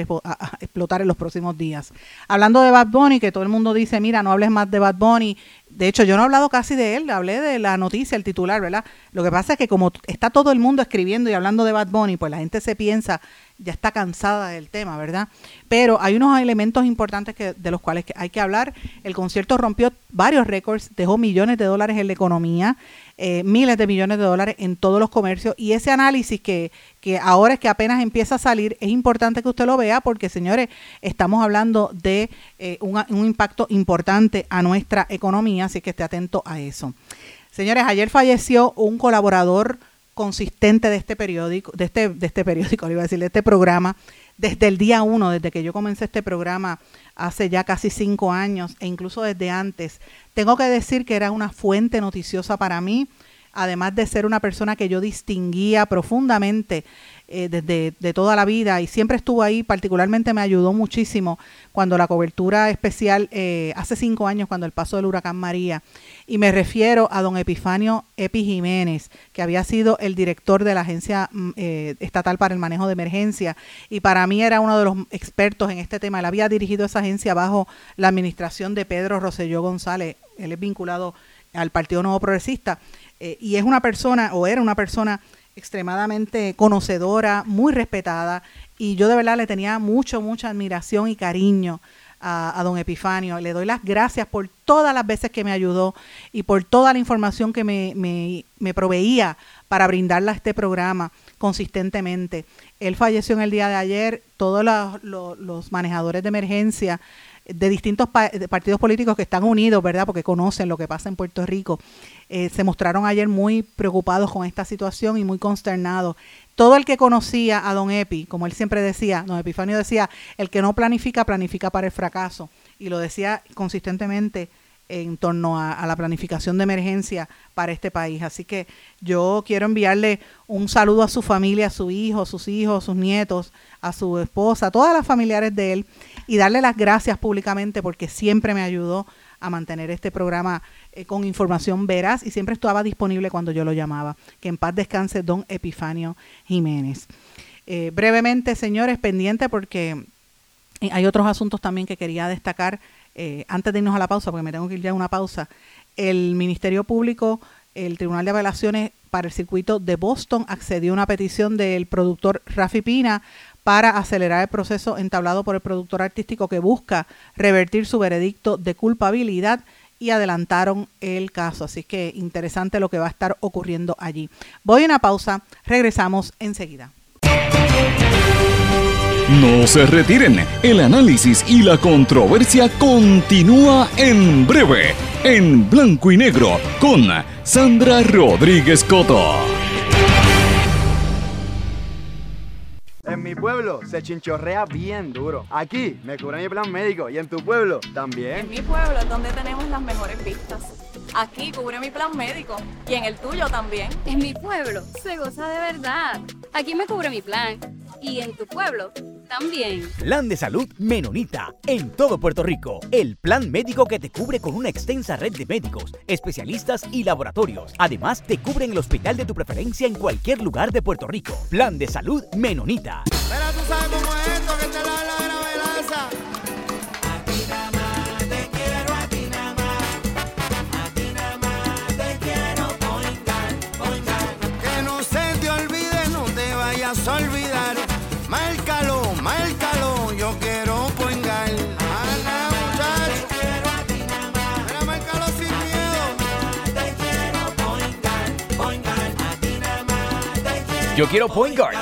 explotar en los próximos días. Hablando de Bad Bunny, que todo el mundo dice, mira, no hables más de Bad Bunny. De hecho, yo no he hablado casi de él, hablé de la noticia, el titular, ¿verdad? Lo que pasa es que como está todo el mundo escribiendo y hablando de Bad Bunny, pues la gente se piensa, ya está cansada del tema, ¿verdad? Pero hay unos elementos importantes que, de los cuales hay que hablar. El concierto rompió varios récords, dejó millones de dólares en la economía. Eh, miles de millones de dólares en todos los comercios y ese análisis que, que ahora es que apenas empieza a salir, es importante que usted lo vea porque, señores, estamos hablando de eh, un, un impacto importante a nuestra economía, así que esté atento a eso. Señores, ayer falleció un colaborador consistente de este periódico, de este, de este periódico, le iba a decir, de este programa, desde el día uno, desde que yo comencé este programa hace ya casi cinco años e incluso desde antes. Tengo que decir que era una fuente noticiosa para mí, además de ser una persona que yo distinguía profundamente eh, desde de toda la vida y siempre estuvo ahí, particularmente me ayudó muchísimo cuando la cobertura especial, eh, hace cinco años, cuando el paso del huracán María, y me refiero a don Epifanio Epi Jiménez, que había sido el director de la Agencia mm, eh, Estatal para el Manejo de Emergencia y para mí era uno de los expertos en este tema. Él había dirigido esa agencia bajo la administración de Pedro Rosselló González. Él es vinculado al Partido Nuevo Progresista eh, y es una persona, o era una persona extremadamente conocedora, muy respetada y yo de verdad le tenía mucho, mucha admiración y cariño a, don Epifanio. Le doy las gracias por todas las veces que me ayudó y por toda la información que me, me, proveía para brindarle a este programa consistentemente. Él falleció en el día de ayer, todos los, manejadores de emergencia de distintos partidos políticos que están unidos, ¿verdad? Porque conocen lo que pasa en Puerto Rico, eh, se mostraron ayer muy preocupados con esta situación y muy consternados todo el que conocía a don Epi, como él siempre decía, don Epifanio decía, el que no planifica, planifica para el fracaso. Y lo decía consistentemente en torno a, la planificación de emergencia para este país. Así que yo quiero enviarle un saludo a su familia, a su hijo, sus hijos, sus nietos, a su esposa, a todas las familiares de él y darle las gracias públicamente porque siempre me ayudó a mantener este programa eh, con información veraz y siempre estaba disponible cuando yo lo llamaba. Que en paz descanse don Epifanio Jiménez. Eh, brevemente, señores, pendiente porque eh, hay otros asuntos también que quería destacar antes de irnos a la pausa, porque me tengo que ir ya a una pausa. El Ministerio Público, el Tribunal de Apelaciones para el Circuito de Boston accedió a una petición del productor Rafi Pina para acelerar el proceso entablado por el productor artístico que busca revertir su veredicto de culpabilidad y adelantaron el caso. Así que interesante lo que va a estar ocurriendo allí. Voy a una pausa, regresamos enseguida. No se retiren, el análisis y la controversia continúa en breve, en blanco y negro, con Sandra Rodríguez Coto. En mi pueblo se chinchorrea bien duro. Aquí me cubre mi plan médico y en tu pueblo también. En mi pueblo es donde tenemos las mejores vistas. Aquí cubre mi plan médico y en el tuyo también. En mi pueblo se goza de verdad. Aquí me cubre mi plan y en tu pueblo también. Plan de salud Menonita en todo Puerto Rico. El plan médico que te cubre con una extensa red de médicos, especialistas y laboratorios. Además, te cubre en el hospital de tu preferencia en cualquier lugar de Puerto Rico. Plan de salud Menonita. Pero tú sabes cómo es esto que te la la gravelaza. A ti nada más te quiero, a ti nada más. A ti nada más te quiero, poingar, poingar. Que no se te olvide, no te vayas a olvidar. Márcalo, márcalo, yo quiero poingar. Ana, muchacho. Mira, márcalo sin miedo. Yo quiero Point Guard.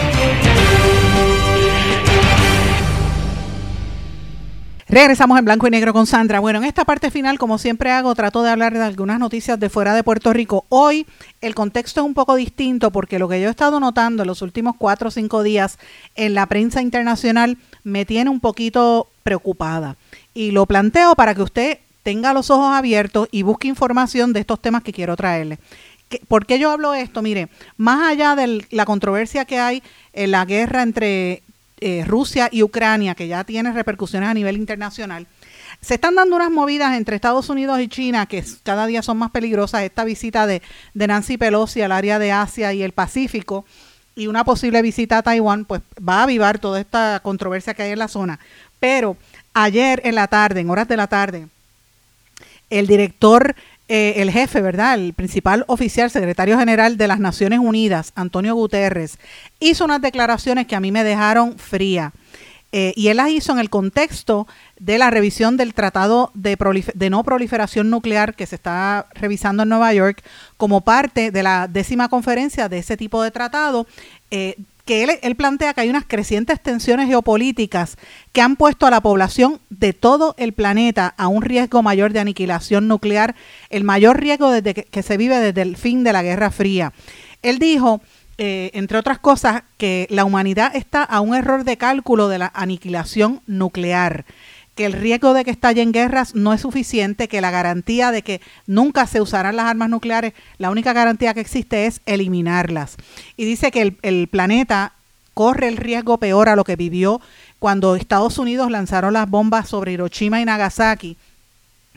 Regresamos en blanco y negro con Sandra. Bueno, en esta parte final, como siempre hago, trato de hablar de algunas noticias de fuera de Puerto Rico. Hoy el contexto es un poco distinto porque lo que yo he estado notando en los últimos cuatro o cinco días en la prensa internacional me tiene un poquito preocupada. Y lo planteo para que usted tenga los ojos abiertos y busque información de estos temas que quiero traerle. ¿Qué- ¿Por qué yo hablo esto? Mire, más allá de la controversia que hay en la guerra entre eh, Rusia y Ucrania, que ya tiene repercusiones a nivel internacional, se están dando unas movidas entre Estados Unidos y China que cada día son más peligrosas. Esta visita de, de Nancy Pelosi al área de Asia y el Pacífico y una posible visita a Taiwán, pues va a avivar toda esta controversia que hay en la zona. Pero ayer en la tarde, en horas de la tarde, el director, eh, el jefe, ¿verdad? El principal oficial, secretario general de las Naciones Unidas, Antonio Guterres, hizo unas declaraciones que a mí me dejaron fría. Eh, y él las hizo en el contexto de la revisión del Tratado de, No Proliferación Nuclear que se está revisando en Nueva York como parte de la décima conferencia de ese tipo de tratado, eh, que él, él plantea que hay unas crecientes tensiones geopolíticas que han puesto a la población de todo el planeta a un riesgo mayor de aniquilación nuclear, el mayor riesgo desde que, se vive desde el fin de la Guerra Fría. Él dijo eh, entre otras cosas, que la humanidad está a un error de cálculo de la aniquilación nuclear, que el riesgo de que estallen guerras no es suficiente, que la garantía de que nunca se usarán las armas nucleares, la única garantía que existe es eliminarlas. Y dice que el, el planeta corre el riesgo peor a lo que vivió cuando Estados Unidos lanzaron las bombas sobre Hiroshima y Nagasaki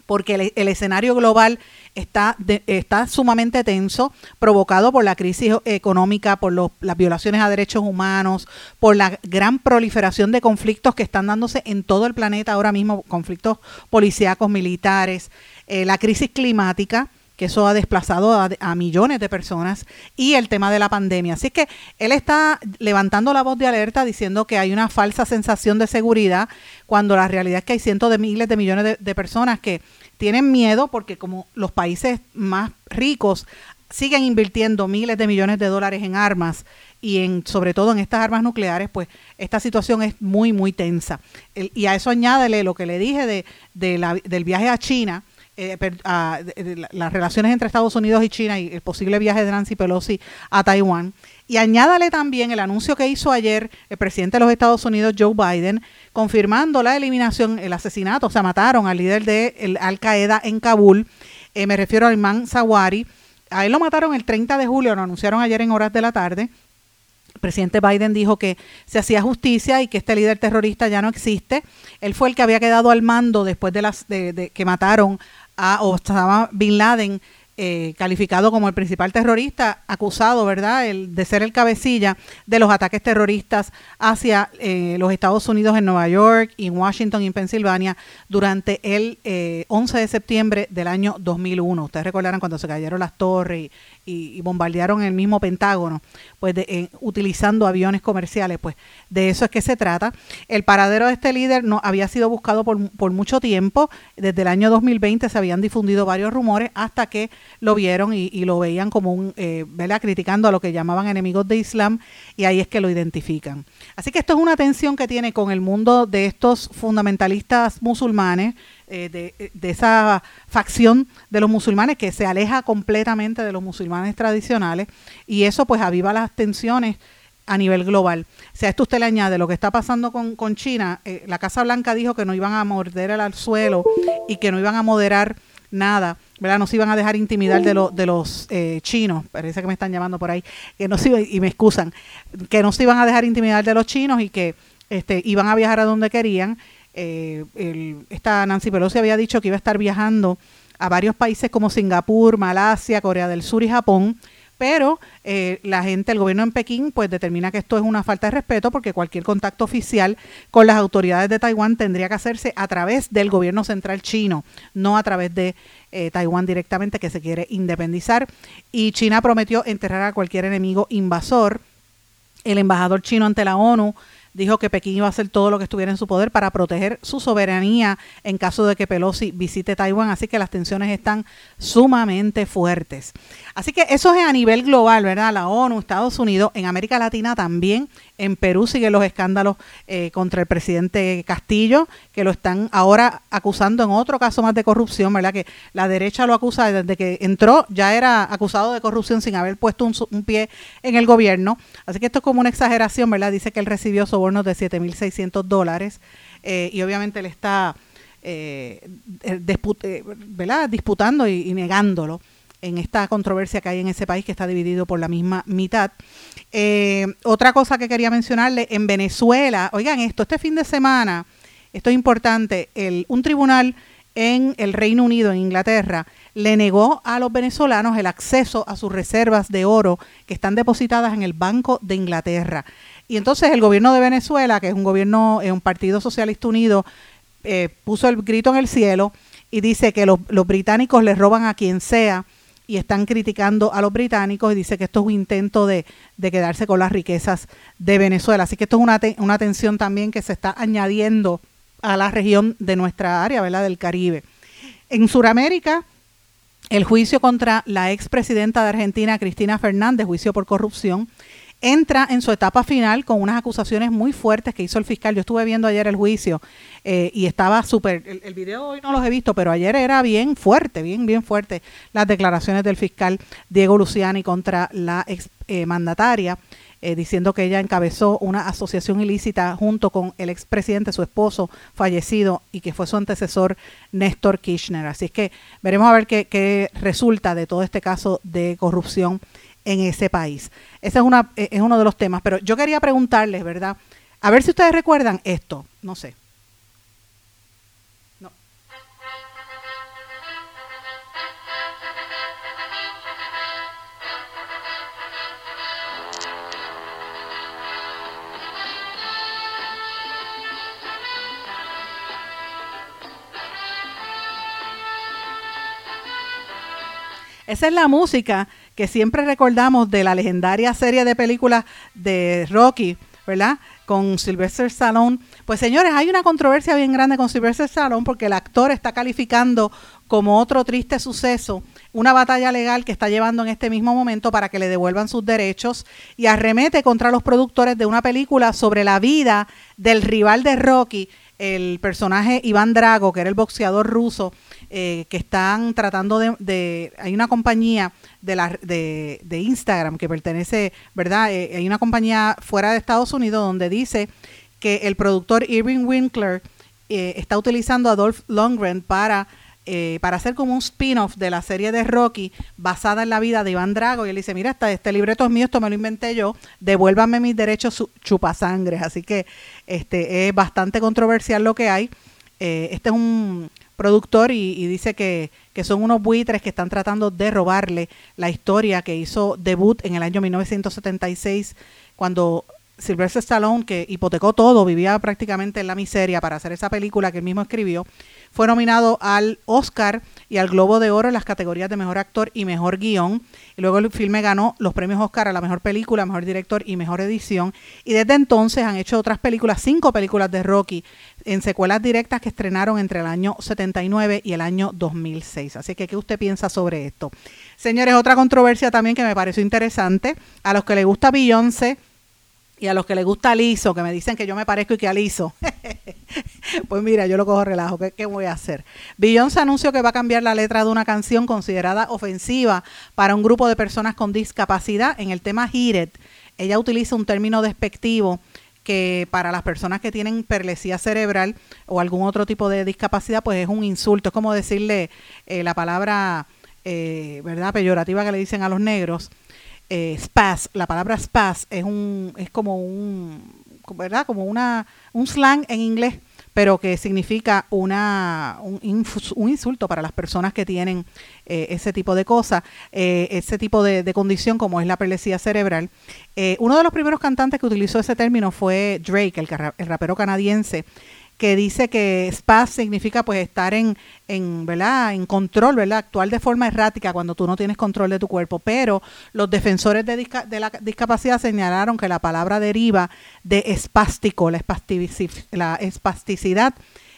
porque el, el escenario global está, de- está sumamente tenso, provocado por la crisis económica, por los- las violaciones a derechos humanos, por la gran proliferación de conflictos que están dándose en todo el planeta ahora mismo, conflictos policíacos, militares, eh, la crisis climática, que eso ha desplazado a, millones de personas, y el tema de la pandemia. Así que él está levantando la voz de alerta diciendo que hay una falsa sensación de seguridad, cuando la realidad es que hay cientos de miles de millones de, personas que tienen miedo porque como los países más ricos siguen invirtiendo miles de millones de dólares en armas y en sobre todo en estas armas nucleares, pues esta situación es muy, muy tensa. Y a eso añádele lo que le dije de, del viaje a China, eh, per- a- las relaciones entre Estados Unidos y China y el posible viaje de Nancy Pelosi a Taiwán. Y añádale también el anuncio que hizo ayer el presidente de los Estados Unidos, Joe Biden, confirmando la eliminación, el asesinato, o sea, mataron al líder de el Al Qaeda en Kabul, eh, me refiero a Imán Zawari. A él lo mataron el 30 de julio, lo anunciaron ayer en horas de la tarde. El presidente Biden dijo que se hacía justicia y que este líder terrorista ya no existe. Él fue el que había quedado al mando después de las de, de que mataron a Osama bin Laden, eh, calificado como el principal terrorista, acusado, ¿verdad?, el, de ser el cabecilla de los ataques terroristas hacia eh, los Estados Unidos en Nueva York, en Washington y en Pensilvania durante el eh, 11 de septiembre del año 2001. Ustedes recordarán cuando se cayeron las torres y, y, bombardearon el mismo Pentágono, pues de- en- utilizando aviones comerciales, pues de eso es que se trata. El paradero de este líder no había sido buscado por, por mucho tiempo, desde el año 2020 se habían difundido varios rumores hasta que lo vieron y, y lo veían como un, eh, ¿verdad? criticando a lo que llamaban enemigos de Islam y ahí es que lo identifican. Así que esto es una tensión que tiene con el mundo de estos fundamentalistas musulmanes, eh, de, de esa facción de los musulmanes que se aleja completamente de los musulmanes tradicionales y eso pues aviva las tensiones a nivel global. Si a esto usted le añade lo que está pasando con, con China, eh, la Casa Blanca dijo que no iban a morder el suelo y que no iban a moderar nada, ¿verdad? No se iban a dejar intimidar de, lo- de los eh, chinos, parece que me están llamando por ahí, que no se y me excusan, que no se iban a dejar intimidar de los chinos y que este, iban a viajar a donde querían. Eh, el- esta Nancy Pelosi había dicho que iba a estar viajando a varios países como Singapur, Malasia, Corea del Sur y Japón, pero eh, la gente, el gobierno en Pekín, pues determina que esto es una falta de respeto porque cualquier contacto oficial con las autoridades de Taiwán tendría que hacerse a través del gobierno central chino, no a través de eh, Taiwán directamente que se quiere independizar. Y China prometió enterrar a cualquier enemigo invasor. El embajador chino ante la ONU dijo que Pekín iba a hacer todo lo que estuviera en su poder para proteger su soberanía en caso de que Pelosi visite Taiwán, así que las tensiones están sumamente fuertes. Así que eso es a nivel global, ¿verdad? La ONU, Estados Unidos, en América Latina también, en Perú siguen los escándalos eh, contra el presidente Castillo, que lo están ahora acusando en otro caso más de corrupción, ¿verdad? Que la derecha lo acusa desde que entró, ya era acusado de corrupción sin haber puesto un, un pie en el gobierno. Así que esto es como una exageración, ¿verdad? Dice que él recibió sobornos de 7.600 dólares eh, y obviamente él está eh, eh, ¿verdad? disputando y negándolo en esta controversia que hay en ese país que está dividido por la misma mitad. Eh, otra cosa que quería mencionarle, en Venezuela, oigan esto, este fin de semana, esto es importante, el, un tribunal en el Reino Unido, en Inglaterra, le negó a los venezolanos el acceso a sus reservas de oro que están depositadas en el Banco de Inglaterra. Y entonces el gobierno de Venezuela, que es un gobierno, es un partido socialista unido, eh, puso el grito en el cielo y dice que los, los británicos le roban a quien sea y están criticando a los británicos y dice que esto es un intento de, de quedarse con las riquezas de Venezuela. Así que esto es una, te- una tensión también que se está añadiendo a la región de nuestra área, ¿verdad? Del Caribe. En Sudamérica, el juicio contra la expresidenta de Argentina, Cristina Fernández, juicio por corrupción, entra en su etapa final con unas acusaciones muy fuertes que hizo el fiscal. Yo estuve viendo ayer el juicio eh, y estaba súper, el, video hoy no los he visto, pero ayer era bien fuerte, bien, bien fuerte las declaraciones del fiscal Diego Luciani contra la ex eh, mandataria. eh, diciendo que ella encabezó una asociación ilícita junto con el expresidente, su esposo fallecido, y que fue su antecesor Néstor Kirchner. Así es que veremos a ver qué resulta de todo este caso de corrupción en ese país. Ese es, una, eh, es uno de los temas, pero yo quería preguntarles, ¿verdad? A ver si ustedes recuerdan esto, no sé. No. Esa es la música que siempre recordamos de la legendaria serie de películas de Rocky, ¿verdad? Con Sylvester Stallone. Pues señores, hay una controversia bien grande con Sylvester Stallone porque el actor está calificando como otro triste suceso una batalla legal que está llevando en este mismo momento para que le devuelvan sus derechos y arremete contra los productores de una película sobre la vida del rival de Rocky, el personaje Iván Drago, que era el boxeador ruso, eh, que están tratando de, de- hay una compañía de, la, de, Instagram que pertenece, ¿verdad? Eh, hay una compañía fuera de Estados Unidos donde dice que el productor Irving Winkler eh, está utilizando a Dolph Lundgren para eh, para hacer como un spin-off de la serie de Rocky basada en la vida de Iván Drago. Y él dice, mira, este libreto es mío, esto me lo inventé yo, devuélvanme mis derechos chupasangres, así que este es bastante controversial lo que hay. Eh, este es un productor y, y dice que, que son unos buitres que están tratando de robarle la historia que hizo debut en el año 1976 cuando Sylvester Stallone, que hipotecó todo, vivía prácticamente en la miseria para hacer esa película que él mismo escribió, fue nominado al Oscar y al Globo de Oro en las categorías de Mejor Actor y Mejor Guión. Y luego el filme ganó los premios Oscar a la Mejor Película, Mejor Director y Mejor Edición. Y desde entonces han hecho otras películas, cinco películas de Rocky, en secuelas directas que estrenaron entre el año 79 y el año 2006. Así que, ¿qué usted piensa sobre esto? Señores, otra controversia también que me pareció interesante. A los que le gusta Beyoncé y a los que le gusta Liso, que me dicen que yo me parezco y que a Liso. pues mira, yo lo cojo relajo. ¿Qué, ¿Qué, voy a hacer? Beyoncé anunció que va a cambiar la letra de una canción considerada ofensiva para un grupo de personas con discapacidad. En el tema Hit It, ella utiliza un término despectivo que para las personas que tienen perlesía cerebral o algún otro tipo de discapacidad, pues es un insulto. Es como decirle eh, la palabra, eh, ¿verdad?, peyorativa que le dicen a los negros. Eh, spaz, la palabra spaz es un, es como un, ¿verdad? Como una, un slang en inglés, pero que significa una, un, insulto para las personas que tienen eh, ese tipo de cosas, eh, ese tipo de, de, condición como es la perlesía cerebral. Eh, uno de los primeros cantantes que utilizó ese término fue Drake, el, el rapero canadiense, que dice que spaz significa pues estar en, en, ¿verdad? en control, ¿verdad? actuar de forma errática cuando tú no tienes control de tu cuerpo, pero los defensores de, la discapacidad señalaron que la palabra deriva de espástico, la, la espasticidad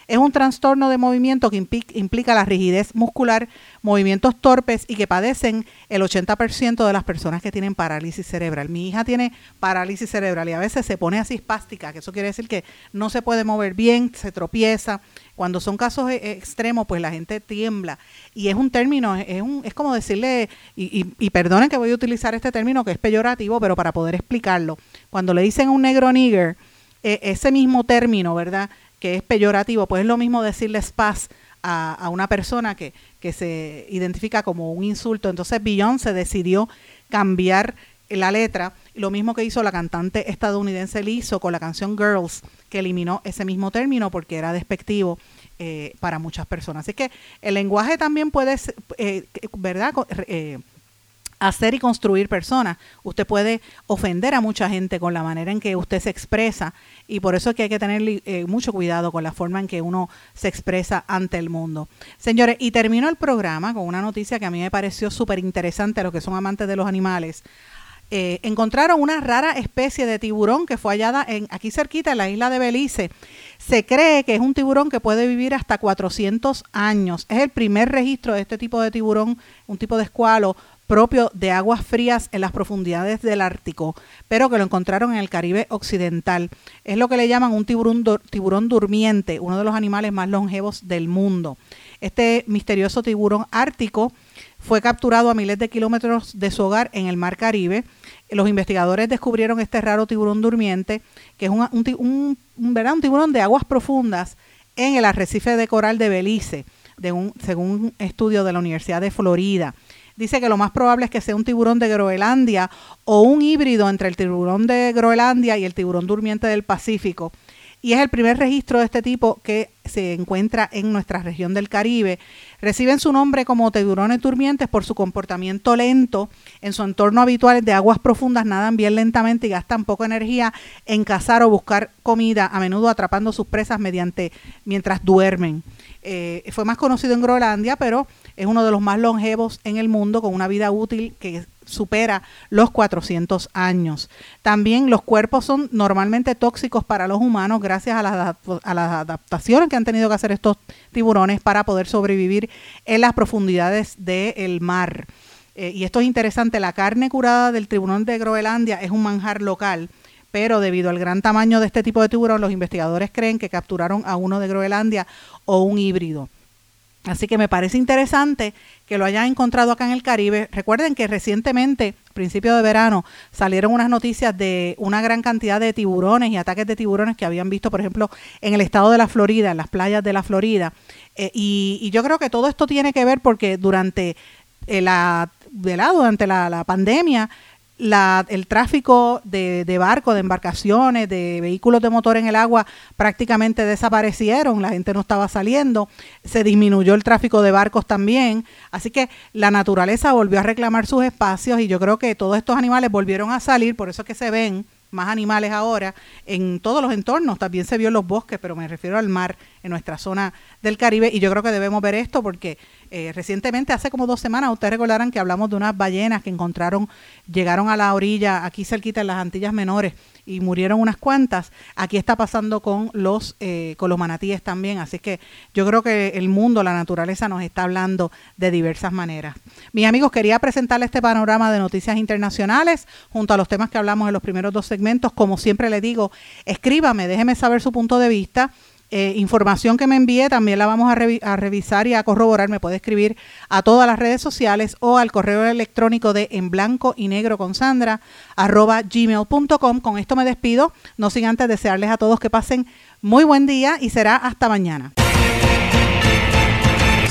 es un trastorno de movimiento que implica la rigidez muscular, movimientos torpes y que padecen el 80% de las personas que tienen parálisis cerebral. Mi hija tiene parálisis cerebral y a veces se pone así espástica, que eso quiere decir que no se puede mover bien, se tropieza. Cuando son casos e-, extremos, pues la gente tiembla. Y es un término, es, un, es como decirle, y, y, perdonen que voy a utilizar este término que es peyorativo, pero para poder explicarlo. Cuando le dicen un negro nigger, eh, ese mismo término, ¿verdad? Es peyorativo, pues es lo mismo decirle spaz a, a una persona que, que, se identifica como un insulto. Entonces Beyoncé decidió cambiar la letra, lo mismo que hizo la cantante estadounidense Lizzo con la canción Girls, que eliminó ese mismo término porque era despectivo eh, para muchas personas. Así que el lenguaje también puede, eh, ¿verdad? Eh, hacer y construir personas. Usted puede ofender a mucha gente con la manera en que usted se expresa y por eso es que hay que tener eh, mucho cuidado con la forma en que uno se expresa ante el mundo. Señores, y termino el programa con una noticia que a mí me pareció súper interesante a los que son amantes de los animales. Eh, encontraron una rara especie de tiburón que fue hallada en, aquí cerquita en la isla de Belice. Se cree que es un tiburón que puede vivir hasta 400 años. Es el primer registro de este tipo de tiburón, un tipo de escualo propio de aguas frías en las profundidades del Ártico, pero que lo encontraron en el Caribe Occidental. Es lo que le llaman un tiburón, tiburón durmiente, uno de los animales más longevos del mundo. Este misterioso tiburón ártico fue capturado a miles de kilómetros de su hogar en el Mar Caribe. Los investigadores descubrieron este raro tiburón durmiente, que es un, un, un, un tiburón de aguas profundas en el arrecife de coral de Belice, de según un estudio de la Universidad de Florida dice que lo más probable es que sea un tiburón de Groenlandia o un híbrido entre el tiburón de Groenlandia y el tiburón durmiente del Pacífico. Y es el primer registro de este tipo que se encuentra en nuestra región del Caribe. Reciben su nombre como tiburones durmientes por su comportamiento lento en su entorno habitual de aguas profundas, nadan bien lentamente y gastan poca energía en cazar o buscar comida, a menudo atrapando sus presas mediante mientras duermen. Eh, fue más conocido en Groenlandia, pero es uno de los más longevos en el mundo con una vida útil que supera los 400 años. También los cuerpos son normalmente tóxicos para los humanos gracias a las, adaptaciones que han tenido que hacer estos tiburones para poder sobrevivir en las profundidades del mar. Eh, y esto es interesante, la carne curada del tiburón de Groenlandia es un manjar local, pero debido al gran tamaño de este tipo de tiburón, los investigadores creen que capturaron a uno de Groenlandia o un híbrido. Así que me parece interesante que lo hayan encontrado acá en el Caribe. Recuerden que recientemente, principio de verano, salieron unas noticias de una gran cantidad de tiburones y ataques de tiburones que habían visto, por ejemplo, en el estado de la Florida, en las playas de la Florida. Eh, y, y, yo creo que todo esto tiene que ver porque durante eh, la, durante la, la pandemia, la, el tráfico de, de barcos, de embarcaciones, de vehículos de motor en el agua prácticamente desaparecieron, la gente no estaba saliendo, se disminuyó el tráfico de barcos también, así que la naturaleza volvió a reclamar sus espacios y yo creo que todos estos animales volvieron a salir, por eso es que se ven más animales ahora en todos los entornos. También se vio en los bosques, pero me refiero al mar en nuestra zona del Caribe. Y yo creo que debemos ver esto porque eh, recientemente, hace como dos semanas, ustedes recordarán que hablamos de unas ballenas que encontraron, llegaron a la orilla, aquí cerquita en las Antillas Menores, y murieron unas cuantas. Aquí está pasando con los, eh, con los manatíes también. Así que yo creo que el mundo, la naturaleza nos está hablando de diversas maneras. Mis amigos, quería presentarles este panorama de noticias internacionales junto a los temas que hablamos en los primeros dos segmentos. Como siempre le digo, escríbame, déjeme saber su punto de vista. Eh, información que me envíe también la vamos a, revi- a revisar y a corroborar. Me puede escribir a todas las redes sociales o al correo electrónico de en blanco y negro con Sandra arroba gmail.com. Con esto me despido, no sin antes desearles a todos que pasen muy buen día y será hasta mañana.